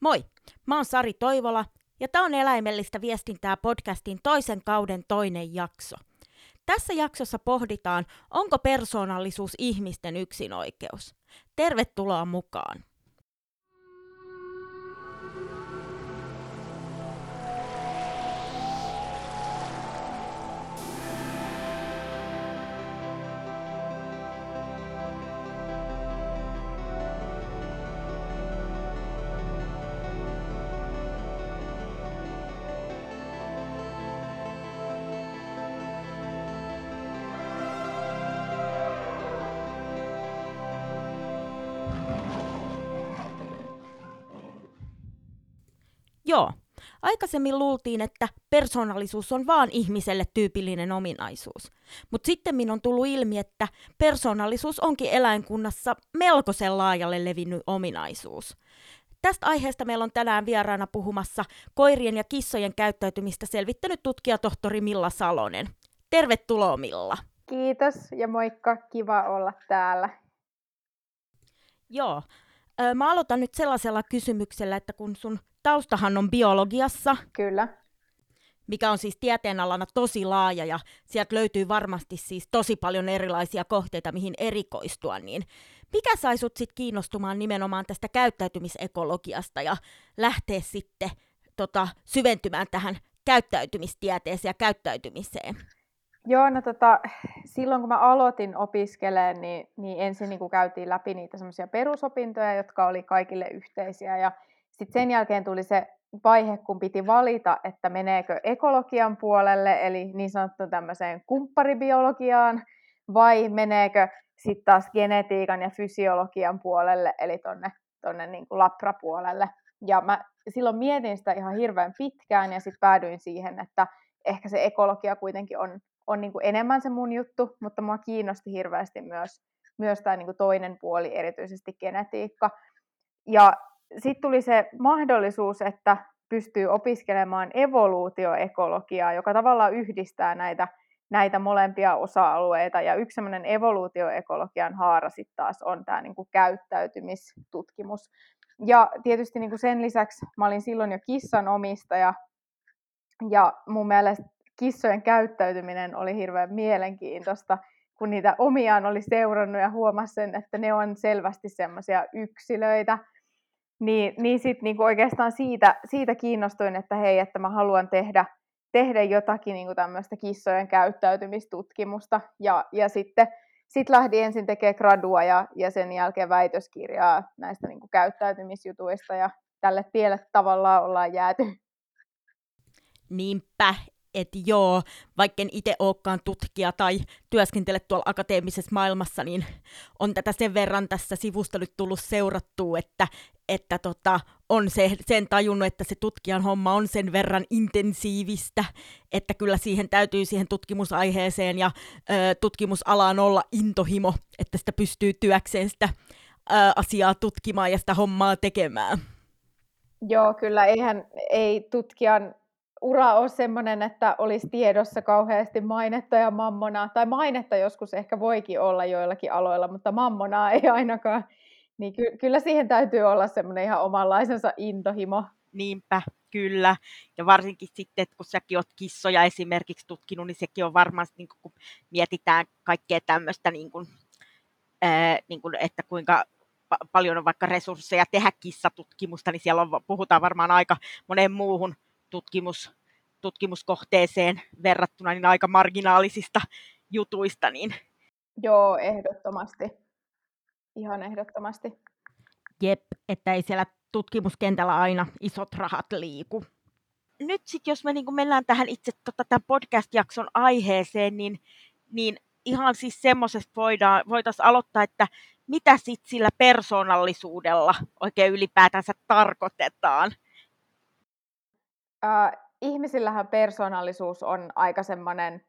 Moi, mä oon Sari Toivola ja tämä on Eläimellistä viestintää podcastin toisen kauden toinen jakso. Tässä jaksossa pohditaan, onko persoonallisuus ihmisten yksinoikeus. Tervetuloa mukaan! Aikaisemmin luultiin, että persoonallisuus on vaan ihmiselle tyypillinen ominaisuus. Mutta sitten on tullut ilmi, että persoonallisuus onkin eläinkunnassa melkoisen laajalle levinnyt ominaisuus. Tästä aiheesta meillä on tänään vieraana puhumassa koirien ja kissojen käyttäytymistä selvittänyt tutkijatohtori Milla Salonen. Tervetuloa Milla. Kiitos ja moikka, kiva olla täällä. Joo, mä aloitan nyt sellaisella kysymyksellä, että kun sun taustahan on biologiassa. Kyllä. Mikä on siis tieteenalana tosi laaja ja sieltä löytyy varmasti siis tosi paljon erilaisia kohteita, mihin erikoistua, niin mikä sai sut sit kiinnostumaan nimenomaan tästä käyttäytymisekologiasta ja lähteä sitten tota, syventymään tähän käyttäytymistieteeseen ja käyttäytymiseen? Joo, no tota, silloin kun mä aloitin opiskelemaan, niin, niin ensin niin käytiin läpi niitä semmoisia perusopintoja, jotka oli kaikille yhteisiä ja sitten sen jälkeen tuli se vaihe, kun piti valita, että meneekö ekologian puolelle, eli niin sanottu tämmöiseen kumpparibiologiaan, vai meneekö sitten taas genetiikan ja fysiologian puolelle, eli tonne, tonne niin kuin labrapuolelle. Ja mä silloin mietin sitä ihan hirveän pitkään, ja sitten päädyin siihen, että ehkä se ekologia kuitenkin on, on niin kuin enemmän se mun juttu, mutta mua kiinnosti hirveästi myös, myös tämä niin toinen puoli, erityisesti genetiikka. Ja sitten tuli se mahdollisuus, että pystyy opiskelemaan evoluutioekologiaa, joka tavallaan yhdistää näitä, näitä molempia osa-alueita. Ja yksi sellainen evoluutioekologian haara sitten taas on tämä niin käyttäytymistutkimus. Ja tietysti niin kuin sen lisäksi mä olin silloin jo kissan omistaja, ja mun mielestä kissojen käyttäytyminen oli hirveän mielenkiintoista, kun niitä omiaan oli seurannut ja huomasi sen, että ne on selvästi semmoisia yksilöitä, niin, niin sitten niinku oikeastaan siitä, siitä kiinnostuin, että hei, että mä haluan tehdä, tehdä jotakin niinku tämmöistä kissojen käyttäytymistutkimusta. Ja, ja sitten sit lähdin ensin tekemään gradua ja, ja sen jälkeen väitöskirjaa näistä niinku käyttäytymisjutuista ja tälle tielle tavallaan ollaan jääty. Niinpä, että joo, vaikka en itse olekaan tutkija tai työskentele tuolla akateemisessa maailmassa, niin on tätä sen verran tässä sivusta nyt tullut seurattua, että, että tota, on se, sen tajunnut, että se tutkijan homma on sen verran intensiivistä, että kyllä siihen täytyy siihen tutkimusaiheeseen ja ö, tutkimusalaan olla intohimo, että sitä pystyy työkseen sitä ö, asiaa tutkimaan ja sitä hommaa tekemään. Joo, kyllä eihän ei tutkijan ura ole sellainen, että olisi tiedossa kauheasti mainetta ja mammonaa, tai mainetta joskus ehkä voikin olla joillakin aloilla, mutta mammonaa ei ainakaan. Niin ky- kyllä siihen täytyy olla semmoinen ihan omanlaisensa intohimo. Niinpä, kyllä. Ja varsinkin sitten, että kun säkin oot kissoja esimerkiksi tutkinut, niin sekin on varmasti, niin kun mietitään kaikkea tämmöistä, niin kuin, ää, niin kuin, että kuinka paljon on vaikka resursseja tehdä kissatutkimusta, niin siellä on, puhutaan varmaan aika moneen muuhun tutkimus, tutkimuskohteeseen verrattuna niin aika marginaalisista jutuista. Niin... Joo, ehdottomasti. Ihan ehdottomasti. Jep, että ei siellä tutkimuskentällä aina isot rahat liiku. Nyt sitten, jos me niin mennään tähän itse tota, tämän podcast-jakson aiheeseen, niin, niin ihan siis semmoisesta voitaisiin aloittaa, että mitä sitten sillä persoonallisuudella oikein ylipäätänsä tarkoitetaan? Äh, ihmisillähän persoonallisuus on aika semmoinen,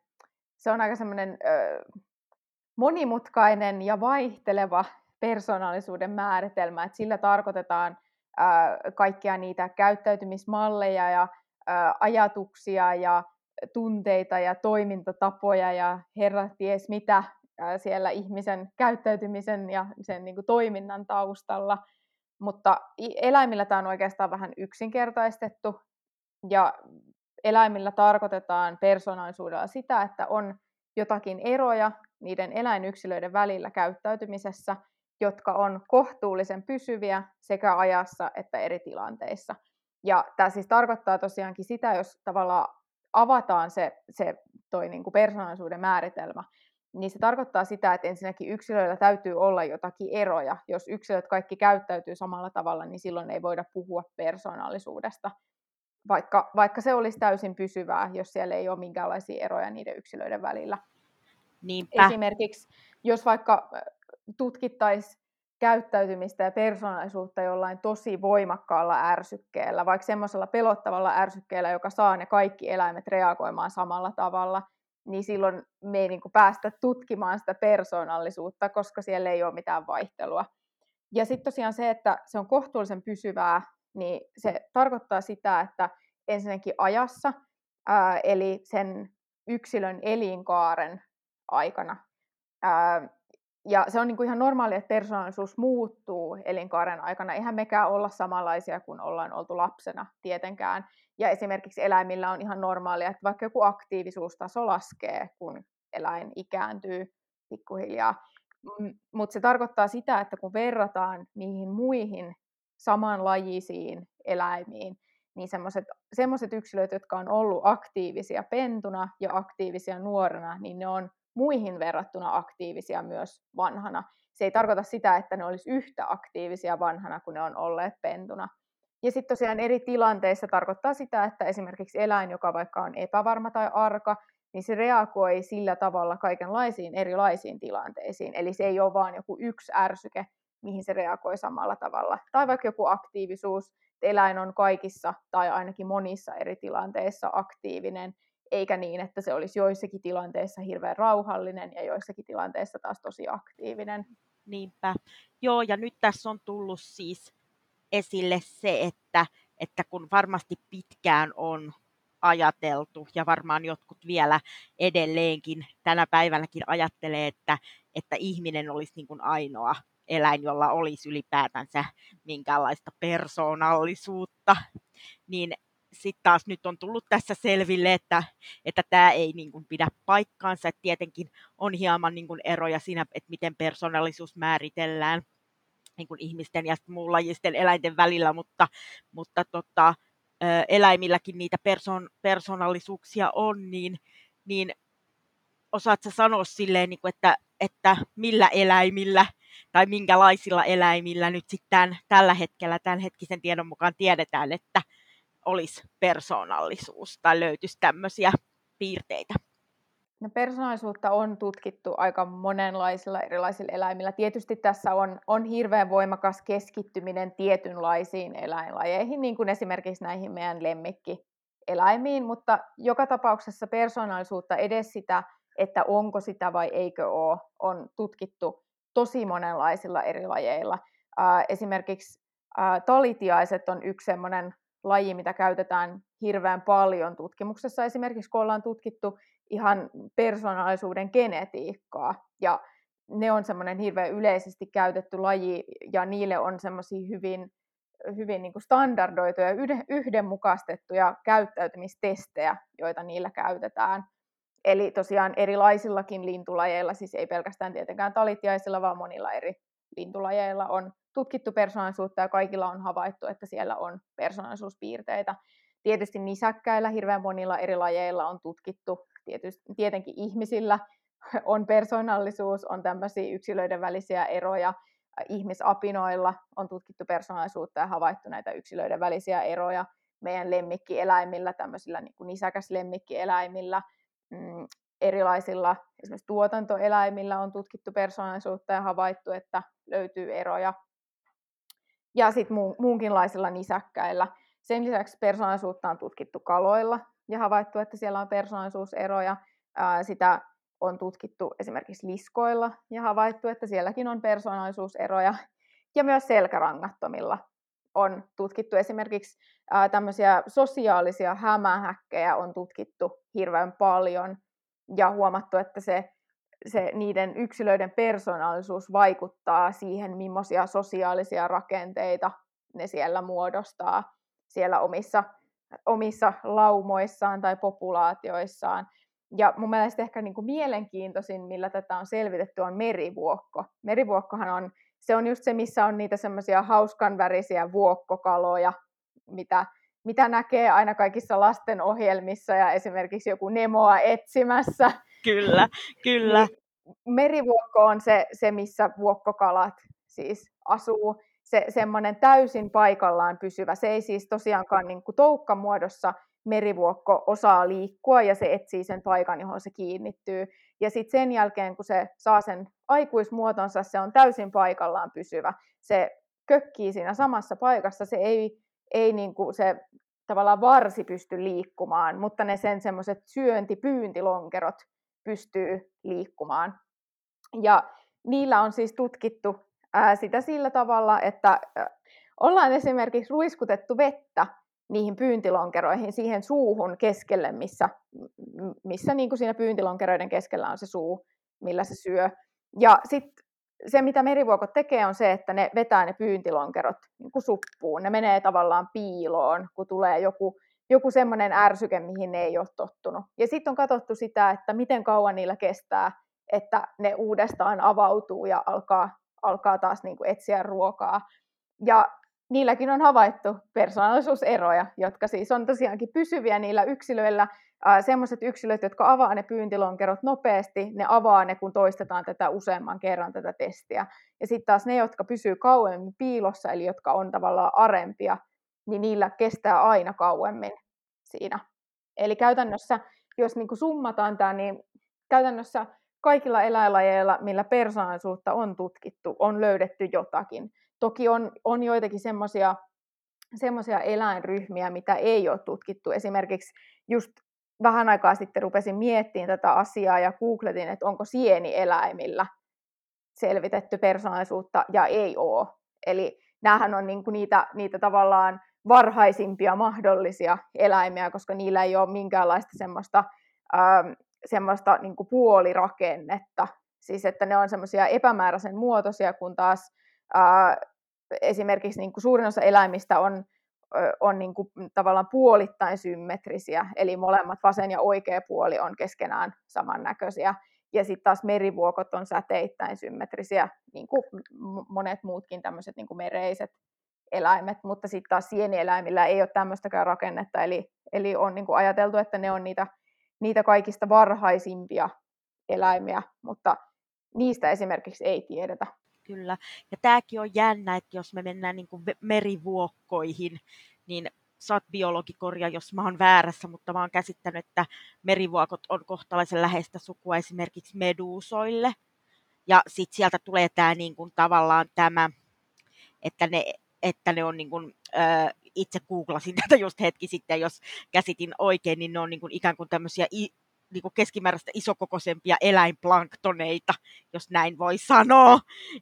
se on aika semmoinen äh, monimutkainen ja vaihteleva persoonallisuuden määritelmä, että sillä tarkoitetaan äh, kaikkia niitä käyttäytymismalleja ja äh, ajatuksia ja tunteita ja toimintatapoja ja herra ties mitä äh, siellä ihmisen käyttäytymisen ja sen niin kuin, toiminnan taustalla. mutta eläimillä tämä on oikeastaan vähän yksinkertaistettu, ja eläimillä tarkoitetaan persoonallisuudella sitä, että on jotakin eroja niiden eläinyksilöiden välillä käyttäytymisessä, jotka on kohtuullisen pysyviä sekä ajassa että eri tilanteissa. Ja tämä siis tarkoittaa tosiaankin sitä, jos tavallaan avataan se, se toi niin kuin persoonallisuuden määritelmä, niin se tarkoittaa sitä, että ensinnäkin yksilöillä täytyy olla jotakin eroja. Jos yksilöt kaikki käyttäytyy samalla tavalla, niin silloin ei voida puhua persoonallisuudesta, vaikka, vaikka se olisi täysin pysyvää, jos siellä ei ole minkäänlaisia eroja niiden yksilöiden välillä. Niinpä. Esimerkiksi jos vaikka tutkittaisiin käyttäytymistä ja persoonallisuutta jollain tosi voimakkaalla ärsykkeellä, vaikka semmoisella pelottavalla ärsykkeellä, joka saa ne kaikki eläimet reagoimaan samalla tavalla, niin silloin me ei niin kuin päästä tutkimaan sitä persoonallisuutta, koska siellä ei ole mitään vaihtelua. Ja sitten tosiaan se, että se on kohtuullisen pysyvää, niin se tarkoittaa sitä, että ensinnäkin ajassa, ää, eli sen yksilön elinkaaren aikana, ää, ja se on niin kuin ihan normaali, että persoonallisuus muuttuu elinkaaren aikana. Eihän mekään olla samanlaisia kuin ollaan oltu lapsena tietenkään. Ja esimerkiksi eläimillä on ihan normaalia, että vaikka joku aktiivisuustaso laskee, kun eläin ikääntyy pikkuhiljaa. Mutta se tarkoittaa sitä, että kun verrataan niihin muihin samanlajisiin eläimiin, niin semmoiset yksilöt, jotka on ollut aktiivisia pentuna ja aktiivisia nuorena, niin ne on muihin verrattuna aktiivisia myös vanhana. Se ei tarkoita sitä, että ne olisi yhtä aktiivisia vanhana kuin ne on olleet pentuna. Ja sitten tosiaan eri tilanteissa tarkoittaa sitä, että esimerkiksi eläin, joka vaikka on epävarma tai arka, niin se reagoi sillä tavalla kaikenlaisiin erilaisiin tilanteisiin. Eli se ei ole vain joku yksi ärsyke, mihin se reagoi samalla tavalla. Tai vaikka joku aktiivisuus, eläin on kaikissa tai ainakin monissa eri tilanteissa aktiivinen, eikä niin, että se olisi joissakin tilanteissa hirveän rauhallinen ja joissakin tilanteissa taas tosi aktiivinen. Niinpä. Joo, ja nyt tässä on tullut siis esille se, että, että kun varmasti pitkään on ajateltu, ja varmaan jotkut vielä edelleenkin tänä päivänäkin ajattelee, että, että ihminen olisi niin kuin ainoa eläin, jolla olisi ylipäätänsä minkäänlaista persoonallisuutta, niin sitten taas nyt on tullut tässä selville, että, että tämä ei niin kuin pidä paikkaansa. että tietenkin on hieman niin kuin eroja siinä, että miten persoonallisuus määritellään niin kuin ihmisten ja muunlajisten eläinten välillä, mutta, mutta tota, eläimilläkin niitä persoon, persoonallisuuksia on, niin, niin osaatko sanoa silleen, niin kuin, että, että millä eläimillä tai minkälaisilla eläimillä nyt sitten tällä hetkellä, tämän hetkisen tiedon mukaan tiedetään, että, olisi persoonallisuus tai löytyisi tämmöisiä piirteitä? No persoonallisuutta on tutkittu aika monenlaisilla erilaisilla eläimillä. Tietysti tässä on, on hirveän voimakas keskittyminen tietynlaisiin eläinlajeihin, niin kuin esimerkiksi näihin meidän lemmikkieläimiin, mutta joka tapauksessa persoonallisuutta edes sitä, että onko sitä vai eikö ole, on tutkittu tosi monenlaisilla eri lajeilla. Esimerkiksi talitiaiset on yksi sellainen laji, mitä käytetään hirveän paljon tutkimuksessa. Esimerkiksi kun ollaan tutkittu ihan persoonallisuuden genetiikkaa, ja ne on semmoinen hirveän yleisesti käytetty laji, ja niille on semmoisia hyvin, hyvin niin kuin standardoituja, yhdenmukaistettuja käyttäytymistestejä, joita niillä käytetään. Eli tosiaan erilaisillakin lintulajeilla, siis ei pelkästään tietenkään talitiaisilla, vaan monilla eri lintulajeilla on tutkittu persoonallisuutta ja kaikilla on havaittu, että siellä on persoonallisuuspiirteitä. Tietysti nisäkkäillä hirveän monilla eri lajeilla on tutkittu, tietysti, tietenkin ihmisillä on persoonallisuus, on tämmöisiä yksilöiden välisiä eroja, ihmisapinoilla on tutkittu persoonallisuutta ja havaittu näitä yksilöiden välisiä eroja. Meidän lemmikkieläimillä, tämmöisillä niin kuin nisäkäslemmikkieläimillä, mm, erilaisilla esimerkiksi tuotantoeläimillä on tutkittu persoonallisuutta ja havaittu, että löytyy eroja ja sitten muunkinlaisilla nisäkkäillä. Sen lisäksi persoonallisuutta on tutkittu kaloilla ja havaittu, että siellä on persoonallisuuseroja. Sitä on tutkittu esimerkiksi liskoilla ja havaittu, että sielläkin on persoonallisuuseroja. Ja myös selkärangattomilla on tutkittu esimerkiksi tämmöisiä sosiaalisia hämähäkkejä on tutkittu hirveän paljon ja huomattu, että se se niiden yksilöiden persoonallisuus vaikuttaa siihen, millaisia sosiaalisia rakenteita ne siellä muodostaa siellä omissa, omissa laumoissaan tai populaatioissaan. Ja mun mielestä ehkä niin kuin mielenkiintoisin, millä tätä on selvitetty, on merivuokko. Merivuokkohan on, se on just se, missä on niitä semmoisia hauskanvärisiä vuokkokaloja, mitä, mitä näkee aina kaikissa lasten ohjelmissa ja esimerkiksi joku Nemoa etsimässä. Kyllä, kyllä. Niin merivuokko on se, se, missä vuokkokalat siis asuu se semmoinen täysin paikallaan pysyvä. Se ei siis tosiaankaan niin kuin toukkamuodossa merivuokko osaa liikkua ja se etsii sen paikan, johon se kiinnittyy. Ja sitten sen jälkeen, kun se saa sen aikuismuotonsa, se on täysin paikallaan pysyvä. Se kökkii siinä samassa paikassa, se ei, ei niin kuin se tavallaan varsi pysty liikkumaan, mutta ne sen semmoiset syönti-pyyntilonkerot pystyy liikkumaan. Ja niillä on siis tutkittu ää, sitä sillä tavalla, että ää, ollaan esimerkiksi ruiskutettu vettä niihin pyyntilonkeroihin, siihen suuhun keskelle, missä, missä niin kuin siinä pyyntilonkeroiden keskellä on se suu, millä se syö. Ja sitten se, mitä merivuokot tekee, on se, että ne vetää ne pyyntilonkerot niin kuin suppuun. Ne menee tavallaan piiloon, kun tulee joku, joku semmoinen ärsyke, mihin ne ei ole tottunut. Ja sitten on katsottu sitä, että miten kauan niillä kestää, että ne uudestaan avautuu ja alkaa alkaa taas niin kuin etsiä ruokaa. Ja niilläkin on havaittu persoonallisuuseroja, jotka siis on tosiaankin pysyviä niillä yksilöillä. Sellaiset yksilöt, jotka avaa ne pyyntilonkerot nopeasti, ne avaa ne, kun toistetaan tätä useamman kerran tätä testiä. Ja sitten taas ne, jotka pysyy kauemmin piilossa, eli jotka on tavallaan arempia, niin niillä kestää aina kauemmin siinä. Eli käytännössä, jos niin kuin summataan tämä, niin käytännössä kaikilla eläinlajeilla, millä persoonallisuutta on tutkittu, on löydetty jotakin. Toki on, on joitakin semmoisia semmoisia eläinryhmiä, mitä ei ole tutkittu. Esimerkiksi just vähän aikaa sitten rupesin miettimään tätä asiaa ja googletin, että onko sienieläimillä selvitetty persoonallisuutta ja ei ole. Eli näähän on niinku niitä, niitä tavallaan varhaisimpia mahdollisia eläimiä, koska niillä ei ole minkäänlaista semmoista ähm, semmoista niin kuin puolirakennetta, siis että ne on semmoisia epämääräisen muotoisia, kun taas ää, esimerkiksi niin kuin suurin osa eläimistä on, on niin kuin tavallaan puolittain symmetrisiä, eli molemmat vasen ja oikea puoli on keskenään samannäköisiä, ja sitten taas merivuokot on säteittäin symmetrisiä, niin kuin monet muutkin tämmöiset niin kuin mereiset eläimet, mutta sitten taas sienieläimillä ei ole tämmöistäkään rakennetta, eli, eli on niin kuin ajateltu, että ne on niitä niitä kaikista varhaisimpia eläimiä, mutta niistä esimerkiksi ei tiedetä. Kyllä, ja tämäkin on jännä, että jos me mennään niin kuin merivuokkoihin, niin saat biologikorja, jos mä oon väärässä, mutta mä oon käsittänyt, että merivuokot on kohtalaisen läheistä sukua esimerkiksi meduusoille. Ja sitten sieltä tulee tämä niin kuin, tavallaan tämä, että ne, että ne on niin kuin, ö, itse googlasin tätä just hetki sitten, jos käsitin oikein, niin ne on niin kuin ikään kuin tämmöisiä niin kuin keskimääräistä isokokoisempia eläinplanktoneita, jos näin voi sanoa.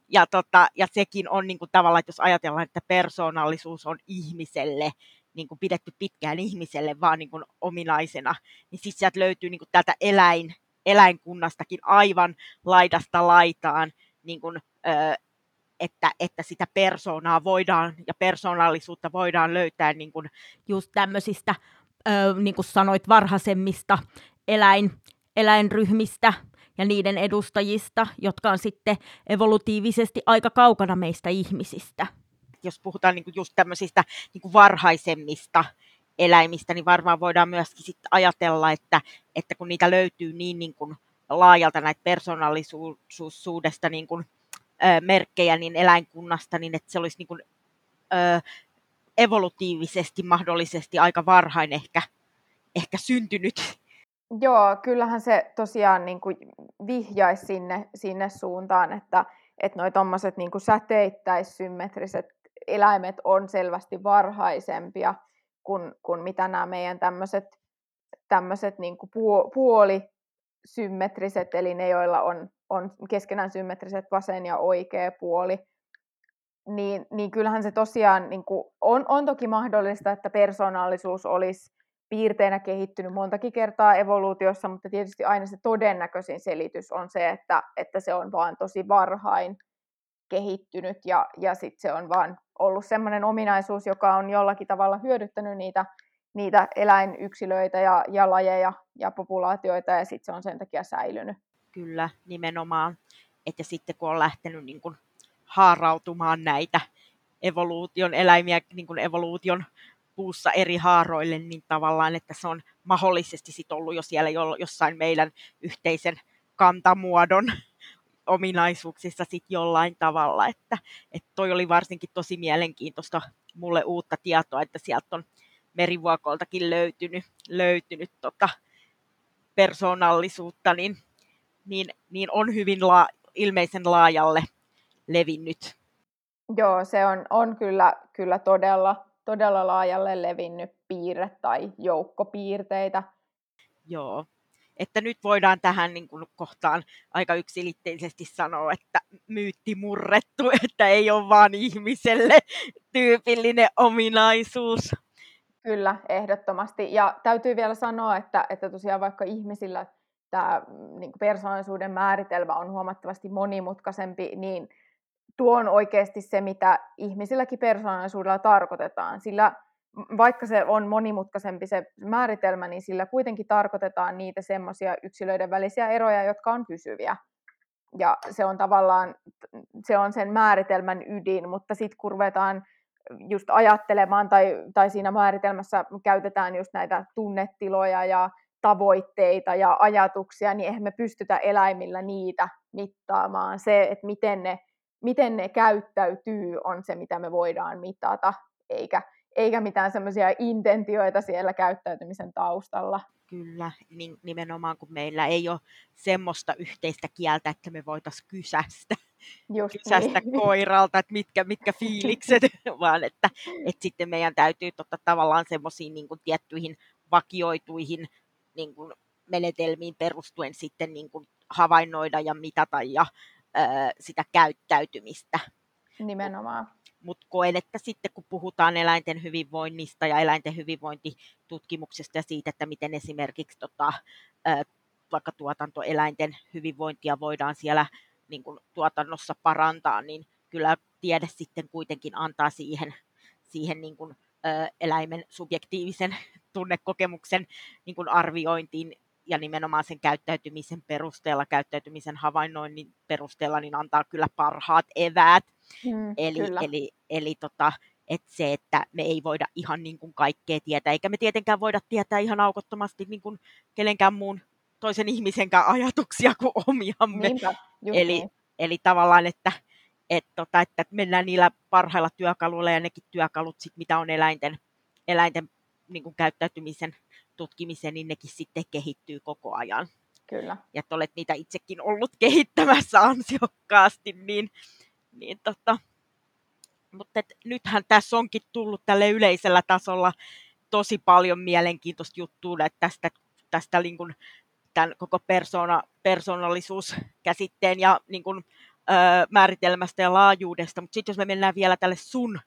Ja, tota, ja sekin on niin kuin tavallaan, että jos ajatellaan, että persoonallisuus on ihmiselle niin kuin pidetty pitkään ihmiselle vaan niin kuin ominaisena, niin sitten sieltä löytyy niin kuin tältä eläin, eläinkunnastakin aivan laidasta laitaan niin kuin, ö, että, että sitä persoonaa voidaan ja persoonallisuutta voidaan löytää niin kuin just tämmöisistä, ö, niin kuin sanoit, varhaisemmista eläin, eläinryhmistä ja niiden edustajista, jotka on sitten evolutiivisesti aika kaukana meistä ihmisistä. Jos puhutaan niin kuin just tämmöisistä niin kuin varhaisemmista eläimistä, niin varmaan voidaan myöskin sit ajatella, että, että kun niitä löytyy niin, niin kuin laajalta näitä persoonallisuudesta niin kuin merkkejä niin eläinkunnasta, niin että se olisi niin kuin, ö, evolutiivisesti mahdollisesti aika varhain ehkä, ehkä syntynyt. Joo, kyllähän se tosiaan niin kuin vihjaisi sinne, sinne suuntaan, että, että noi tuommoiset niin säteittäissymmetriset eläimet on selvästi varhaisempia kuin, kuin mitä nämä meidän tämmöiset tämmöiset niin puolisymmetriset, eli ne, joilla on on keskenään symmetriset vasen ja oikea puoli, niin, niin kyllähän se tosiaan niin kuin on, on toki mahdollista, että persoonallisuus olisi, piirteinä kehittynyt montakin kertaa evoluutiossa, mutta tietysti aina se todennäköisin selitys on se, että, että se on vaan tosi varhain kehittynyt ja, ja sitten se on vaan ollut sellainen ominaisuus, joka on jollakin tavalla hyödyttänyt niitä, niitä eläinyksilöitä ja, ja lajeja ja populaatioita ja sitten se on sen takia säilynyt. Kyllä, nimenomaan. Että sitten kun on lähtenyt niin kuin haarautumaan näitä evoluution eläimiä niin kuin evoluution puussa eri haaroille, niin tavallaan, että se on mahdollisesti sit ollut jo siellä jossain meidän yhteisen kantamuodon ominaisuuksissa sit jollain tavalla, että, että toi oli varsinkin tosi mielenkiintoista mulle uutta tietoa, että sieltä on merivuokoltakin löytynyt, löytynyt tota persoonallisuutta, niin, niin, niin on hyvin la, ilmeisen laajalle levinnyt. Joo, se on, on kyllä, kyllä todella, todella laajalle levinnyt piirre tai joukko piirteitä. Joo, että nyt voidaan tähän niin kuin kohtaan aika yksilitteisesti sanoa, että myytti murrettu, että ei ole vaan ihmiselle tyypillinen ominaisuus. Kyllä, ehdottomasti. Ja täytyy vielä sanoa, että, että tosiaan vaikka ihmisillä tämä niin persoonallisuuden määritelmä on huomattavasti monimutkaisempi, niin tuo on oikeasti se, mitä ihmisilläkin persoonallisuudella tarkoitetaan. Sillä vaikka se on monimutkaisempi se määritelmä, niin sillä kuitenkin tarkoitetaan niitä semmoisia yksilöiden välisiä eroja, jotka on pysyviä. Ja se on tavallaan, se on sen määritelmän ydin, mutta sitten kun ruvetaan just ajattelemaan tai, tai siinä määritelmässä käytetään just näitä tunnetiloja ja tavoitteita ja ajatuksia, niin eihän me pystytä eläimillä niitä mittaamaan. Se, että miten ne, miten ne käyttäytyy, on se, mitä me voidaan mitata, eikä, eikä mitään semmoisia intentioita siellä käyttäytymisen taustalla. Kyllä, niin nimenomaan kun meillä ei ole semmoista yhteistä kieltä, että me voitaisiin kysästä, Just kysästä niin. koiralta, että mitkä, mitkä fiilikset, vaan että, että sitten meidän täytyy totta tavallaan semmoisiin niin tiettyihin vakioituihin niin kuin menetelmiin perustuen sitten niin kuin havainnoida ja mitata ja sitä käyttäytymistä. Nimenomaan mutta koen, että sitten kun puhutaan eläinten hyvinvoinnista ja eläinten hyvinvointitutkimuksesta ja siitä, että miten esimerkiksi tota, vaikka tuotantoeläinten hyvinvointia voidaan siellä niin kuin tuotannossa parantaa, niin kyllä tiede sitten kuitenkin antaa siihen, siihen niin kuin, ö, eläimen subjektiivisen tunnekokemuksen niin kuin arviointiin ja nimenomaan sen käyttäytymisen perusteella, käyttäytymisen havainnoinnin perusteella, niin antaa kyllä parhaat eväät. Mm, eli eli, eli tota, et se, että me ei voida ihan niin kuin kaikkea tietää, eikä me tietenkään voida tietää ihan aukottomasti niin kuin kenenkään muun toisen ihmisenkään ajatuksia kuin omiamme. Niinpä, eli, niin. eli tavallaan, että, et tota, että mennään niillä parhailla työkaluilla ja nekin työkalut, sit, mitä on eläinten, eläinten niin kuin käyttäytymisen tutkimiseen, niin nekin sitten kehittyy koko ajan. Kyllä. Ja että olet niitä itsekin ollut kehittämässä ansiokkaasti, niin, niin tota, mutta et, nythän tässä onkin tullut tälle yleisellä tasolla tosi paljon mielenkiintoista juttua tästä, tästä niin kuin, tämän koko persona, persoonallisuuskäsitteen ja niin kuin, ö, määritelmästä ja laajuudesta. Mutta sitten jos me mennään vielä tälle sun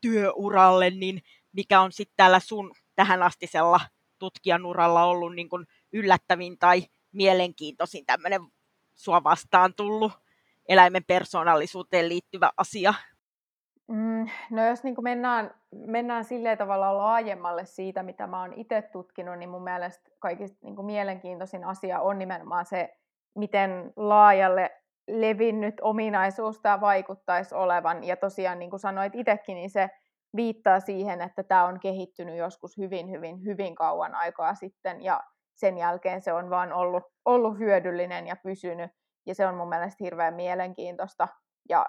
työuralle, niin mikä on sitten täällä sun tähänastisella tutkijan uralla ollut niin kuin yllättävin tai mielenkiintoisin tämmöinen sua vastaan tullut eläimen persoonallisuuteen liittyvä asia? Mm, no jos niin mennään, mennään silleen tavalla laajemmalle siitä, mitä mä oon itse tutkinut, niin mun mielestä kaikista niin mielenkiintoisin asia on nimenomaan se, miten laajalle levinnyt ominaisuus tämä vaikuttaisi olevan. Ja tosiaan, niin kuin sanoit itsekin, niin se viittaa siihen, että tämä on kehittynyt joskus hyvin, hyvin, hyvin kauan aikaa sitten ja sen jälkeen se on vaan ollut, ollut hyödyllinen ja pysynyt. Ja se on mun mielestä hirveän mielenkiintoista ja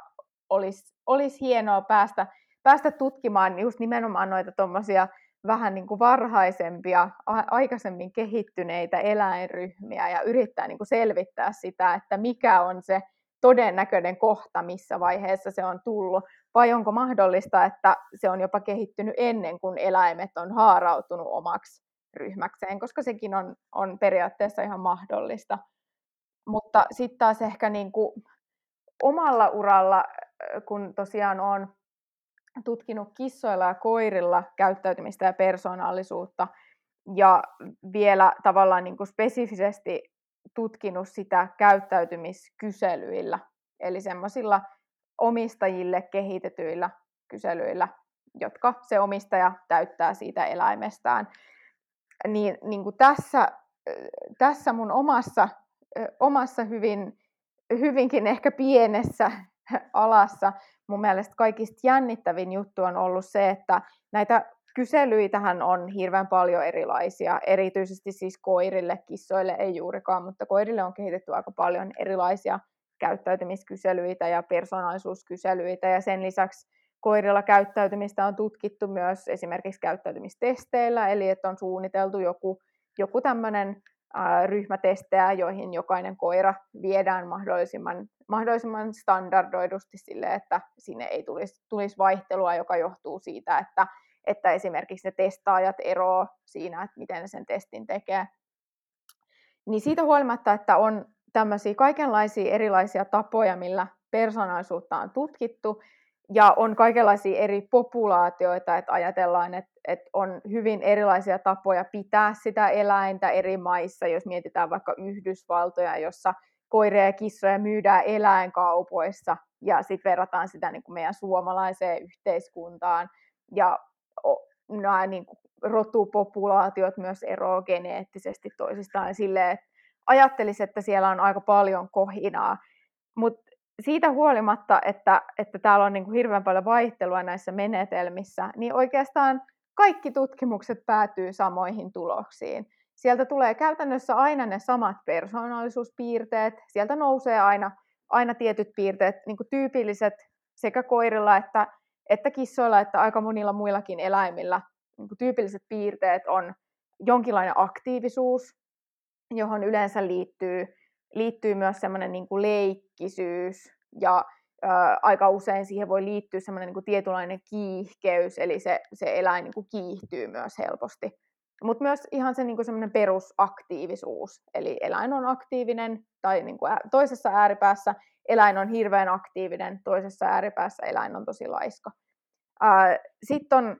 olisi, olisi hienoa päästä, päästä tutkimaan just nimenomaan noita tuommoisia vähän niin kuin varhaisempia, aikaisemmin kehittyneitä eläinryhmiä ja yrittää niin kuin selvittää sitä, että mikä on se todennäköinen kohta, missä vaiheessa se on tullut, vai onko mahdollista, että se on jopa kehittynyt ennen kuin eläimet on haarautunut omaksi ryhmäkseen, koska sekin on, on periaatteessa ihan mahdollista. Mutta sitten taas ehkä niin kuin omalla uralla, kun tosiaan on tutkinut kissoilla ja koirilla käyttäytymistä ja persoonallisuutta, ja vielä tavallaan niin kuin spesifisesti tutkinut sitä käyttäytymiskyselyillä, eli semmoisilla omistajille kehitetyillä kyselyillä, jotka se omistaja täyttää siitä eläimestään. Niin, niin kuin tässä, tässä mun omassa, omassa hyvin, hyvinkin ehkä pienessä alassa mun mielestä kaikista jännittävin juttu on ollut se, että näitä kyselyitähän on hirveän paljon erilaisia, erityisesti siis koirille, kissoille ei juurikaan, mutta koirille on kehitetty aika paljon erilaisia käyttäytymiskyselyitä ja persoonallisuuskyselyitä, ja sen lisäksi koirilla käyttäytymistä on tutkittu myös esimerkiksi käyttäytymistesteillä, eli että on suunniteltu joku, joku tämmöinen ryhmätestejä, joihin jokainen koira viedään mahdollisimman, mahdollisimman standardoidusti sille, että sinne ei tulisi, tulisi vaihtelua, joka johtuu siitä, että, että esimerkiksi ne testaajat eroavat siinä, että miten ne sen testin tekee. Niin siitä huolimatta, että on tämmöisiä kaikenlaisia erilaisia tapoja, millä persoonallisuutta on tutkittu, ja on kaikenlaisia eri populaatioita, että ajatellaan, että, että on hyvin erilaisia tapoja pitää sitä eläintä eri maissa, jos mietitään vaikka Yhdysvaltoja, jossa koiria ja kissoja myydään eläinkaupoissa, ja sitten verrataan sitä niin kuin meidän suomalaiseen yhteiskuntaan, ja nämä niin kuin rotupopulaatiot myös eroavat geneettisesti toisistaan silleen, että ajattelisi, että siellä on aika paljon kohinaa, mutta siitä huolimatta, että, että täällä on niin kuin hirveän paljon vaihtelua näissä menetelmissä, niin oikeastaan kaikki tutkimukset päätyy samoihin tuloksiin. Sieltä tulee käytännössä aina ne samat persoonallisuuspiirteet, sieltä nousee aina, aina tietyt piirteet, niin kuin tyypilliset sekä koirilla että, että kissoilla että aika monilla muillakin eläimillä. Niin kuin tyypilliset piirteet on jonkinlainen aktiivisuus, johon yleensä liittyy liittyy myös semmoinen niin leikkisyys ja ää, aika usein siihen voi liittyä semmoinen niin tietynlainen kiihkeys, eli se, se eläin niin kuin kiihtyy myös helposti. Mutta myös ihan se niin kuin semmoinen perusaktiivisuus, eli eläin on aktiivinen tai niin kuin toisessa ääripäässä eläin on hirveän aktiivinen, toisessa ääripäässä eläin on tosi laiska. Sitten on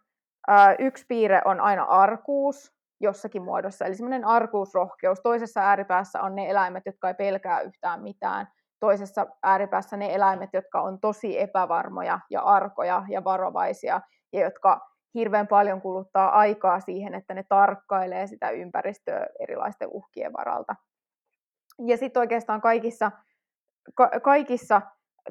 yksi piirre on aina arkuus, jossakin muodossa. Eli semmoinen arkuusrohkeus. Toisessa ääripäässä on ne eläimet, jotka ei pelkää yhtään mitään. Toisessa ääripäässä ne eläimet, jotka on tosi epävarmoja ja arkoja ja varovaisia ja jotka hirveän paljon kuluttaa aikaa siihen, että ne tarkkailee sitä ympäristöä erilaisten uhkien varalta. Ja sitten oikeastaan kaikissa, ka- kaikissa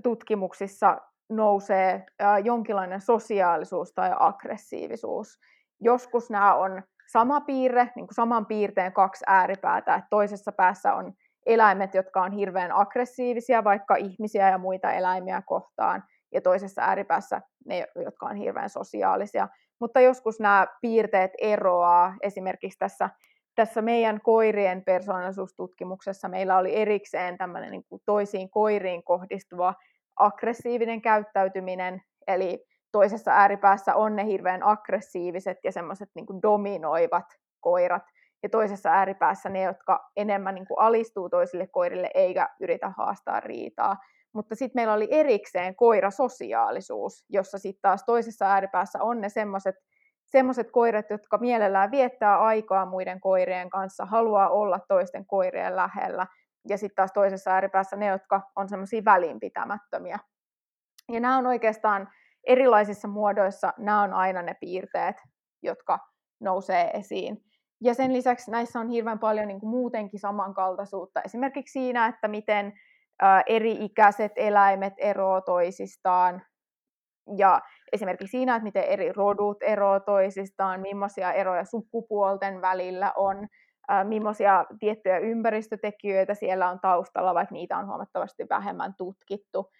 tutkimuksissa nousee jonkinlainen sosiaalisuus tai aggressiivisuus. Joskus nämä on sama piirre, niin kuin saman piirteen kaksi ääripäätä, että toisessa päässä on eläimet, jotka on hirveän aggressiivisia vaikka ihmisiä ja muita eläimiä kohtaan, ja toisessa ääripäässä ne, jotka on hirveän sosiaalisia. Mutta joskus nämä piirteet eroaa. Esimerkiksi tässä, tässä meidän koirien persoonallisuustutkimuksessa meillä oli erikseen tämmöinen niin kuin toisiin koiriin kohdistuva aggressiivinen käyttäytyminen, eli toisessa ääripäässä on ne hirveän aggressiiviset ja semmoiset niin dominoivat koirat, ja toisessa ääripäässä ne, jotka enemmän niin kuin alistuu toisille koirille eikä yritä haastaa riitaa. Mutta sitten meillä oli erikseen koirasosiaalisuus, jossa sitten taas toisessa ääripäässä on ne semmoiset semmoiset koirat, jotka mielellään viettää aikaa muiden koirien kanssa, haluaa olla toisten koirien lähellä, ja sitten taas toisessa ääripäässä ne, jotka on semmoisia välinpitämättömiä. Ja nämä on oikeastaan erilaisissa muodoissa nämä on aina ne piirteet, jotka nousee esiin. Ja sen lisäksi näissä on hirveän paljon niin kuin muutenkin samankaltaisuutta. Esimerkiksi siinä, että miten eri-ikäiset eläimet eroavat toisistaan. Ja esimerkiksi siinä, että miten eri rodut eroavat toisistaan, millaisia eroja sukupuolten välillä on, millaisia tiettyjä ympäristötekijöitä siellä on taustalla, vaikka niitä on huomattavasti vähemmän tutkittu.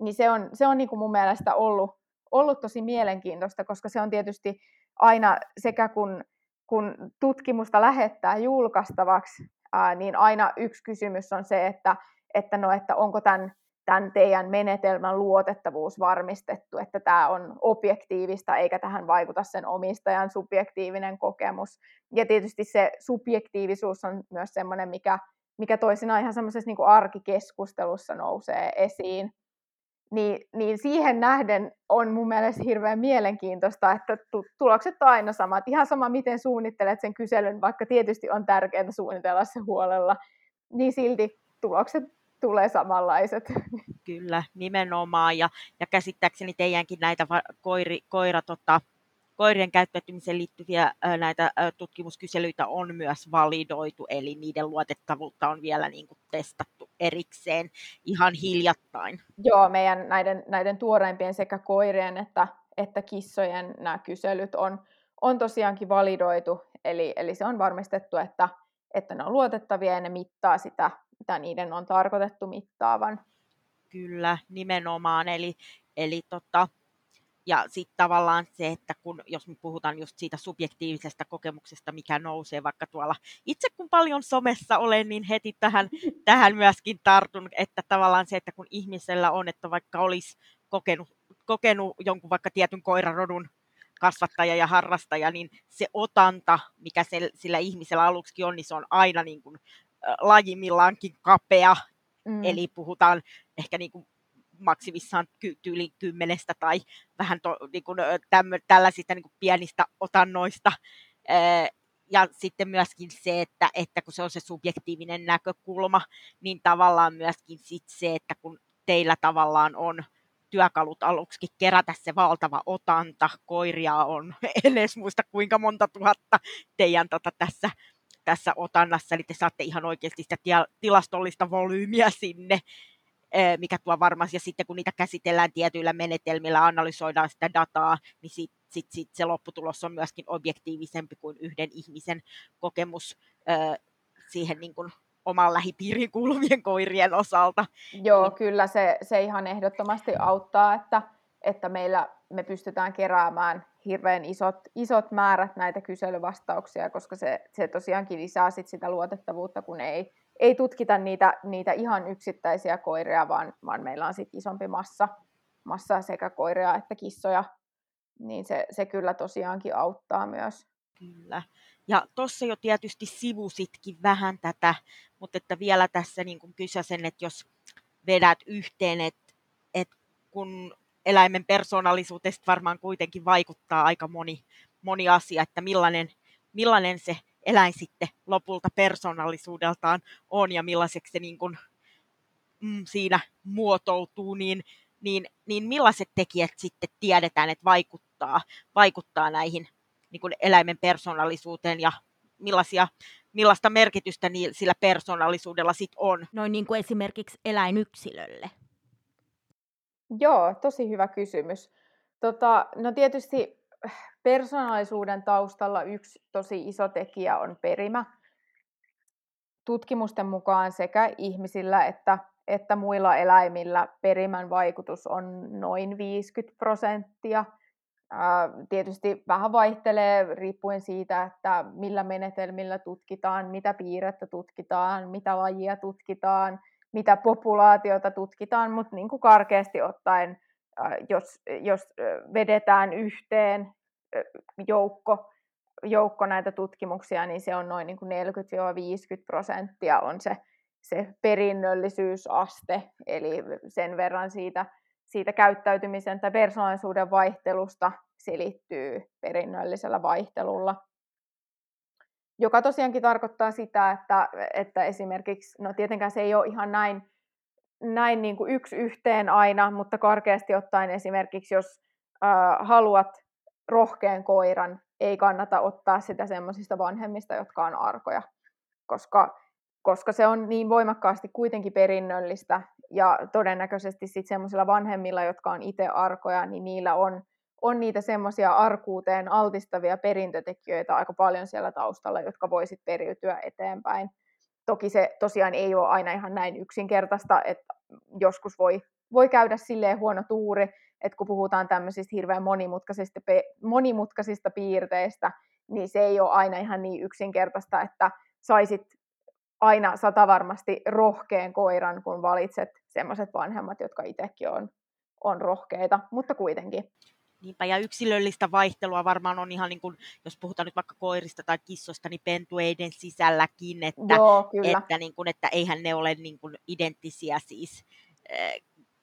Niin se on, se on niin kuin mun mielestä ollut ollut tosi mielenkiintoista, koska se on tietysti aina sekä kun, kun tutkimusta lähettää julkaistavaksi, ää, niin aina yksi kysymys on se, että, että, no, että onko tämän, tämän teidän menetelmän luotettavuus varmistettu, että tämä on objektiivista eikä tähän vaikuta sen omistajan subjektiivinen kokemus. Ja tietysti se subjektiivisuus on myös sellainen, mikä, mikä toisinaan ihan semmoisessa niin arkikeskustelussa nousee esiin. Niin, niin siihen nähden on mun mielestä hirveän mielenkiintoista, että tulokset on aina samat. Ihan sama, miten suunnittelet sen kyselyn, vaikka tietysti on tärkeää suunnitella se huolella, niin silti tulokset tulee samanlaiset. Kyllä, nimenomaan. Ja, ja käsittääkseni teidänkin näitä koiri, koira, tota, koirien käyttäytymiseen liittyviä näitä tutkimuskyselyitä on myös validoitu, eli niiden luotettavuutta on vielä niin kuin, testattu erikseen ihan hiljattain. Joo, meidän näiden, näiden tuoreimpien sekä koirien että, että kissojen nämä kyselyt on, on tosiaankin validoitu, eli, eli se on varmistettu, että, että ne on luotettavia ja ne mittaa sitä, mitä niiden on tarkoitettu mittaavan. Kyllä, nimenomaan. Eli, eli tota, ja sitten tavallaan se, että kun, jos me puhutaan just siitä subjektiivisesta kokemuksesta, mikä nousee vaikka tuolla, itse kun paljon somessa olen, niin heti tähän, tähän myöskin tartun, että tavallaan se, että kun ihmisellä on, että vaikka olisi kokenut, kokenut jonkun vaikka tietyn koirarodun kasvattaja ja harrastaja, niin se otanta, mikä se, sillä ihmisellä aluksi on, niin se on aina niin kuin, lajimillaankin kapea. Mm. Eli puhutaan ehkä niin kuin maksimissaan tyyli kymmenestä tai vähän to, niin kuin, tämmö, tällaisista niin kuin pienistä otannoista. Ja sitten myöskin se, että, että kun se on se subjektiivinen näkökulma, niin tavallaan myöskin sit se, että kun teillä tavallaan on työkalut aluksi kerätä se valtava otanta, koiria on, en edes muista kuinka monta tuhatta teidän tota, tässä, tässä otannassa, eli te saatte ihan oikeasti sitä tilastollista volyymiä sinne, mikä tuo varmasti, ja sitten kun niitä käsitellään tietyillä menetelmillä, analysoidaan sitä dataa, niin sitten sit, sit se lopputulos on myöskin objektiivisempi kuin yhden ihmisen kokemus siihen niin kuin oman lähipiirin kuuluvien koirien osalta. Joo, niin. kyllä se, se ihan ehdottomasti auttaa, että, että meillä me pystytään keräämään hirveän isot, isot määrät näitä kyselyvastauksia, koska se, se tosiaankin lisää sit sitä luotettavuutta, kun ei, ei tutkita niitä, niitä ihan yksittäisiä koiria, vaan, vaan meillä on sit isompi massa, massa sekä koiria että kissoja, niin se, se kyllä tosiaankin auttaa myös. Kyllä. Ja tuossa jo tietysti sivusitkin vähän tätä, mutta että vielä tässä niin kuin kysäsen, että jos vedät yhteen, että, että kun eläimen persoonallisuudesta varmaan kuitenkin vaikuttaa aika moni, moni asia, että millainen, millainen se eläin sitten lopulta persoonallisuudeltaan on ja millaiseksi se niin kuin, mm, siinä muotoutuu, niin, niin, niin millaiset tekijät sitten tiedetään, että vaikuttaa, vaikuttaa näihin niin kuin eläimen persoonallisuuteen ja millaisia, millaista merkitystä niillä, sillä persoonallisuudella sit on. Noin niin kuin esimerkiksi eläinyksilölle. Joo, tosi hyvä kysymys. Tota, no tietysti persoonallisuuden taustalla yksi tosi iso tekijä on perimä. Tutkimusten mukaan sekä ihmisillä että, että muilla eläimillä perimän vaikutus on noin 50 prosenttia. Tietysti vähän vaihtelee riippuen siitä, että millä menetelmillä tutkitaan, mitä piirrettä tutkitaan, mitä lajia tutkitaan, mitä populaatiota tutkitaan, mutta niin kuin karkeasti ottaen, jos, jos vedetään yhteen joukko, joukko näitä tutkimuksia, niin se on noin niin kuin 40-50 prosenttia on se, se perinnöllisyysaste, eli sen verran siitä, siitä käyttäytymisen tai persoonallisuuden vaihtelusta selittyy perinnöllisellä vaihtelulla. Joka tosiaankin tarkoittaa sitä, että, että esimerkiksi, no tietenkään se ei ole ihan näin, näin niin kuin yksi yhteen aina, mutta karkeasti ottaen esimerkiksi, jos äh, haluat rohkean koiran, ei kannata ottaa sitä semmoisista vanhemmista, jotka on arkoja, koska, koska se on niin voimakkaasti kuitenkin perinnöllistä ja todennäköisesti sitten semmoisilla vanhemmilla, jotka on itse arkoja, niin niillä on, on niitä semmoisia arkuuteen altistavia perintötekijöitä aika paljon siellä taustalla, jotka voisit periytyä eteenpäin. Toki se tosiaan ei ole aina ihan näin yksinkertaista, että joskus voi, voi käydä silleen huono tuuri, että kun puhutaan tämmöisistä hirveän monimutkaisista, monimutkaisista piirteistä, niin se ei ole aina ihan niin yksinkertaista, että saisit aina satavarmasti rohkean koiran, kun valitset semmoiset vanhemmat, jotka itsekin on, on rohkeita, mutta kuitenkin. Niinpä, ja yksilöllistä vaihtelua varmaan on ihan niin kuin, jos puhutaan nyt vaikka koirista tai kissoista, niin pentueiden sisälläkin, että, Joo, kyllä. että, niin kuin, että eihän ne ole niin kuin identtisiä siis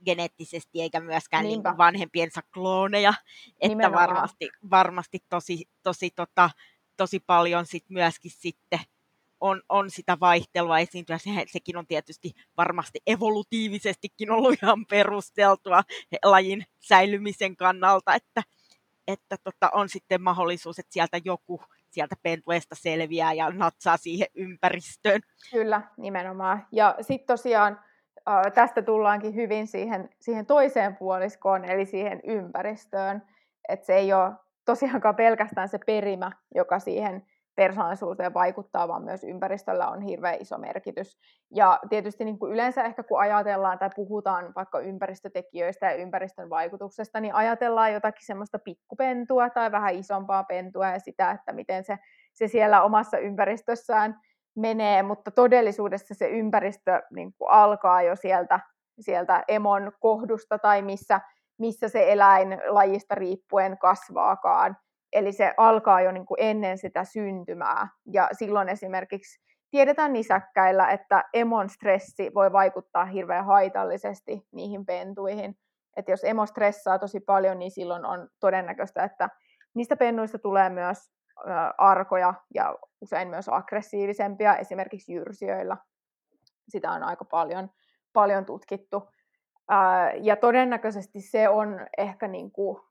geneettisesti eikä myöskään niin vanhempiensa klooneja, että Nimenomaan. varmasti, varmasti tosi, tosi, tota, tosi paljon sit myöskin sitten on, on sitä vaihtelua esiintyä. Se, sekin on tietysti varmasti evolutiivisestikin ollut ihan perusteltua lajin säilymisen kannalta, että, että tota, on sitten mahdollisuus, että sieltä joku sieltä pentuesta selviää ja natsaa siihen ympäristöön. Kyllä, nimenomaan. Ja sitten tosiaan tästä tullaankin hyvin siihen, siihen toiseen puoliskoon, eli siihen ympäristöön. Että se ei ole tosiaankaan pelkästään se perimä, joka siihen persoonallisuuteen vaikuttaa, vaan myös ympäristöllä on hirveän iso merkitys. Ja tietysti niin kuin yleensä ehkä kun ajatellaan tai puhutaan vaikka ympäristötekijöistä ja ympäristön vaikutuksesta, niin ajatellaan jotakin semmoista pikkupentua tai vähän isompaa pentua ja sitä, että miten se, se siellä omassa ympäristössään menee, mutta todellisuudessa se ympäristö niin kuin alkaa jo sieltä, sieltä emon kohdusta tai missä, missä se eläin lajista riippuen kasvaakaan. Eli se alkaa jo niin kuin ennen sitä syntymää. Ja silloin esimerkiksi tiedetään nisäkkäillä, että emon stressi voi vaikuttaa hirveän haitallisesti niihin pentuihin. Että jos emo stressaa tosi paljon, niin silloin on todennäköistä, että niistä pennuista tulee myös arkoja ja usein myös aggressiivisempia, esimerkiksi jyrsijöillä. Sitä on aika paljon, paljon tutkittu. Ja todennäköisesti se on ehkä niin kuin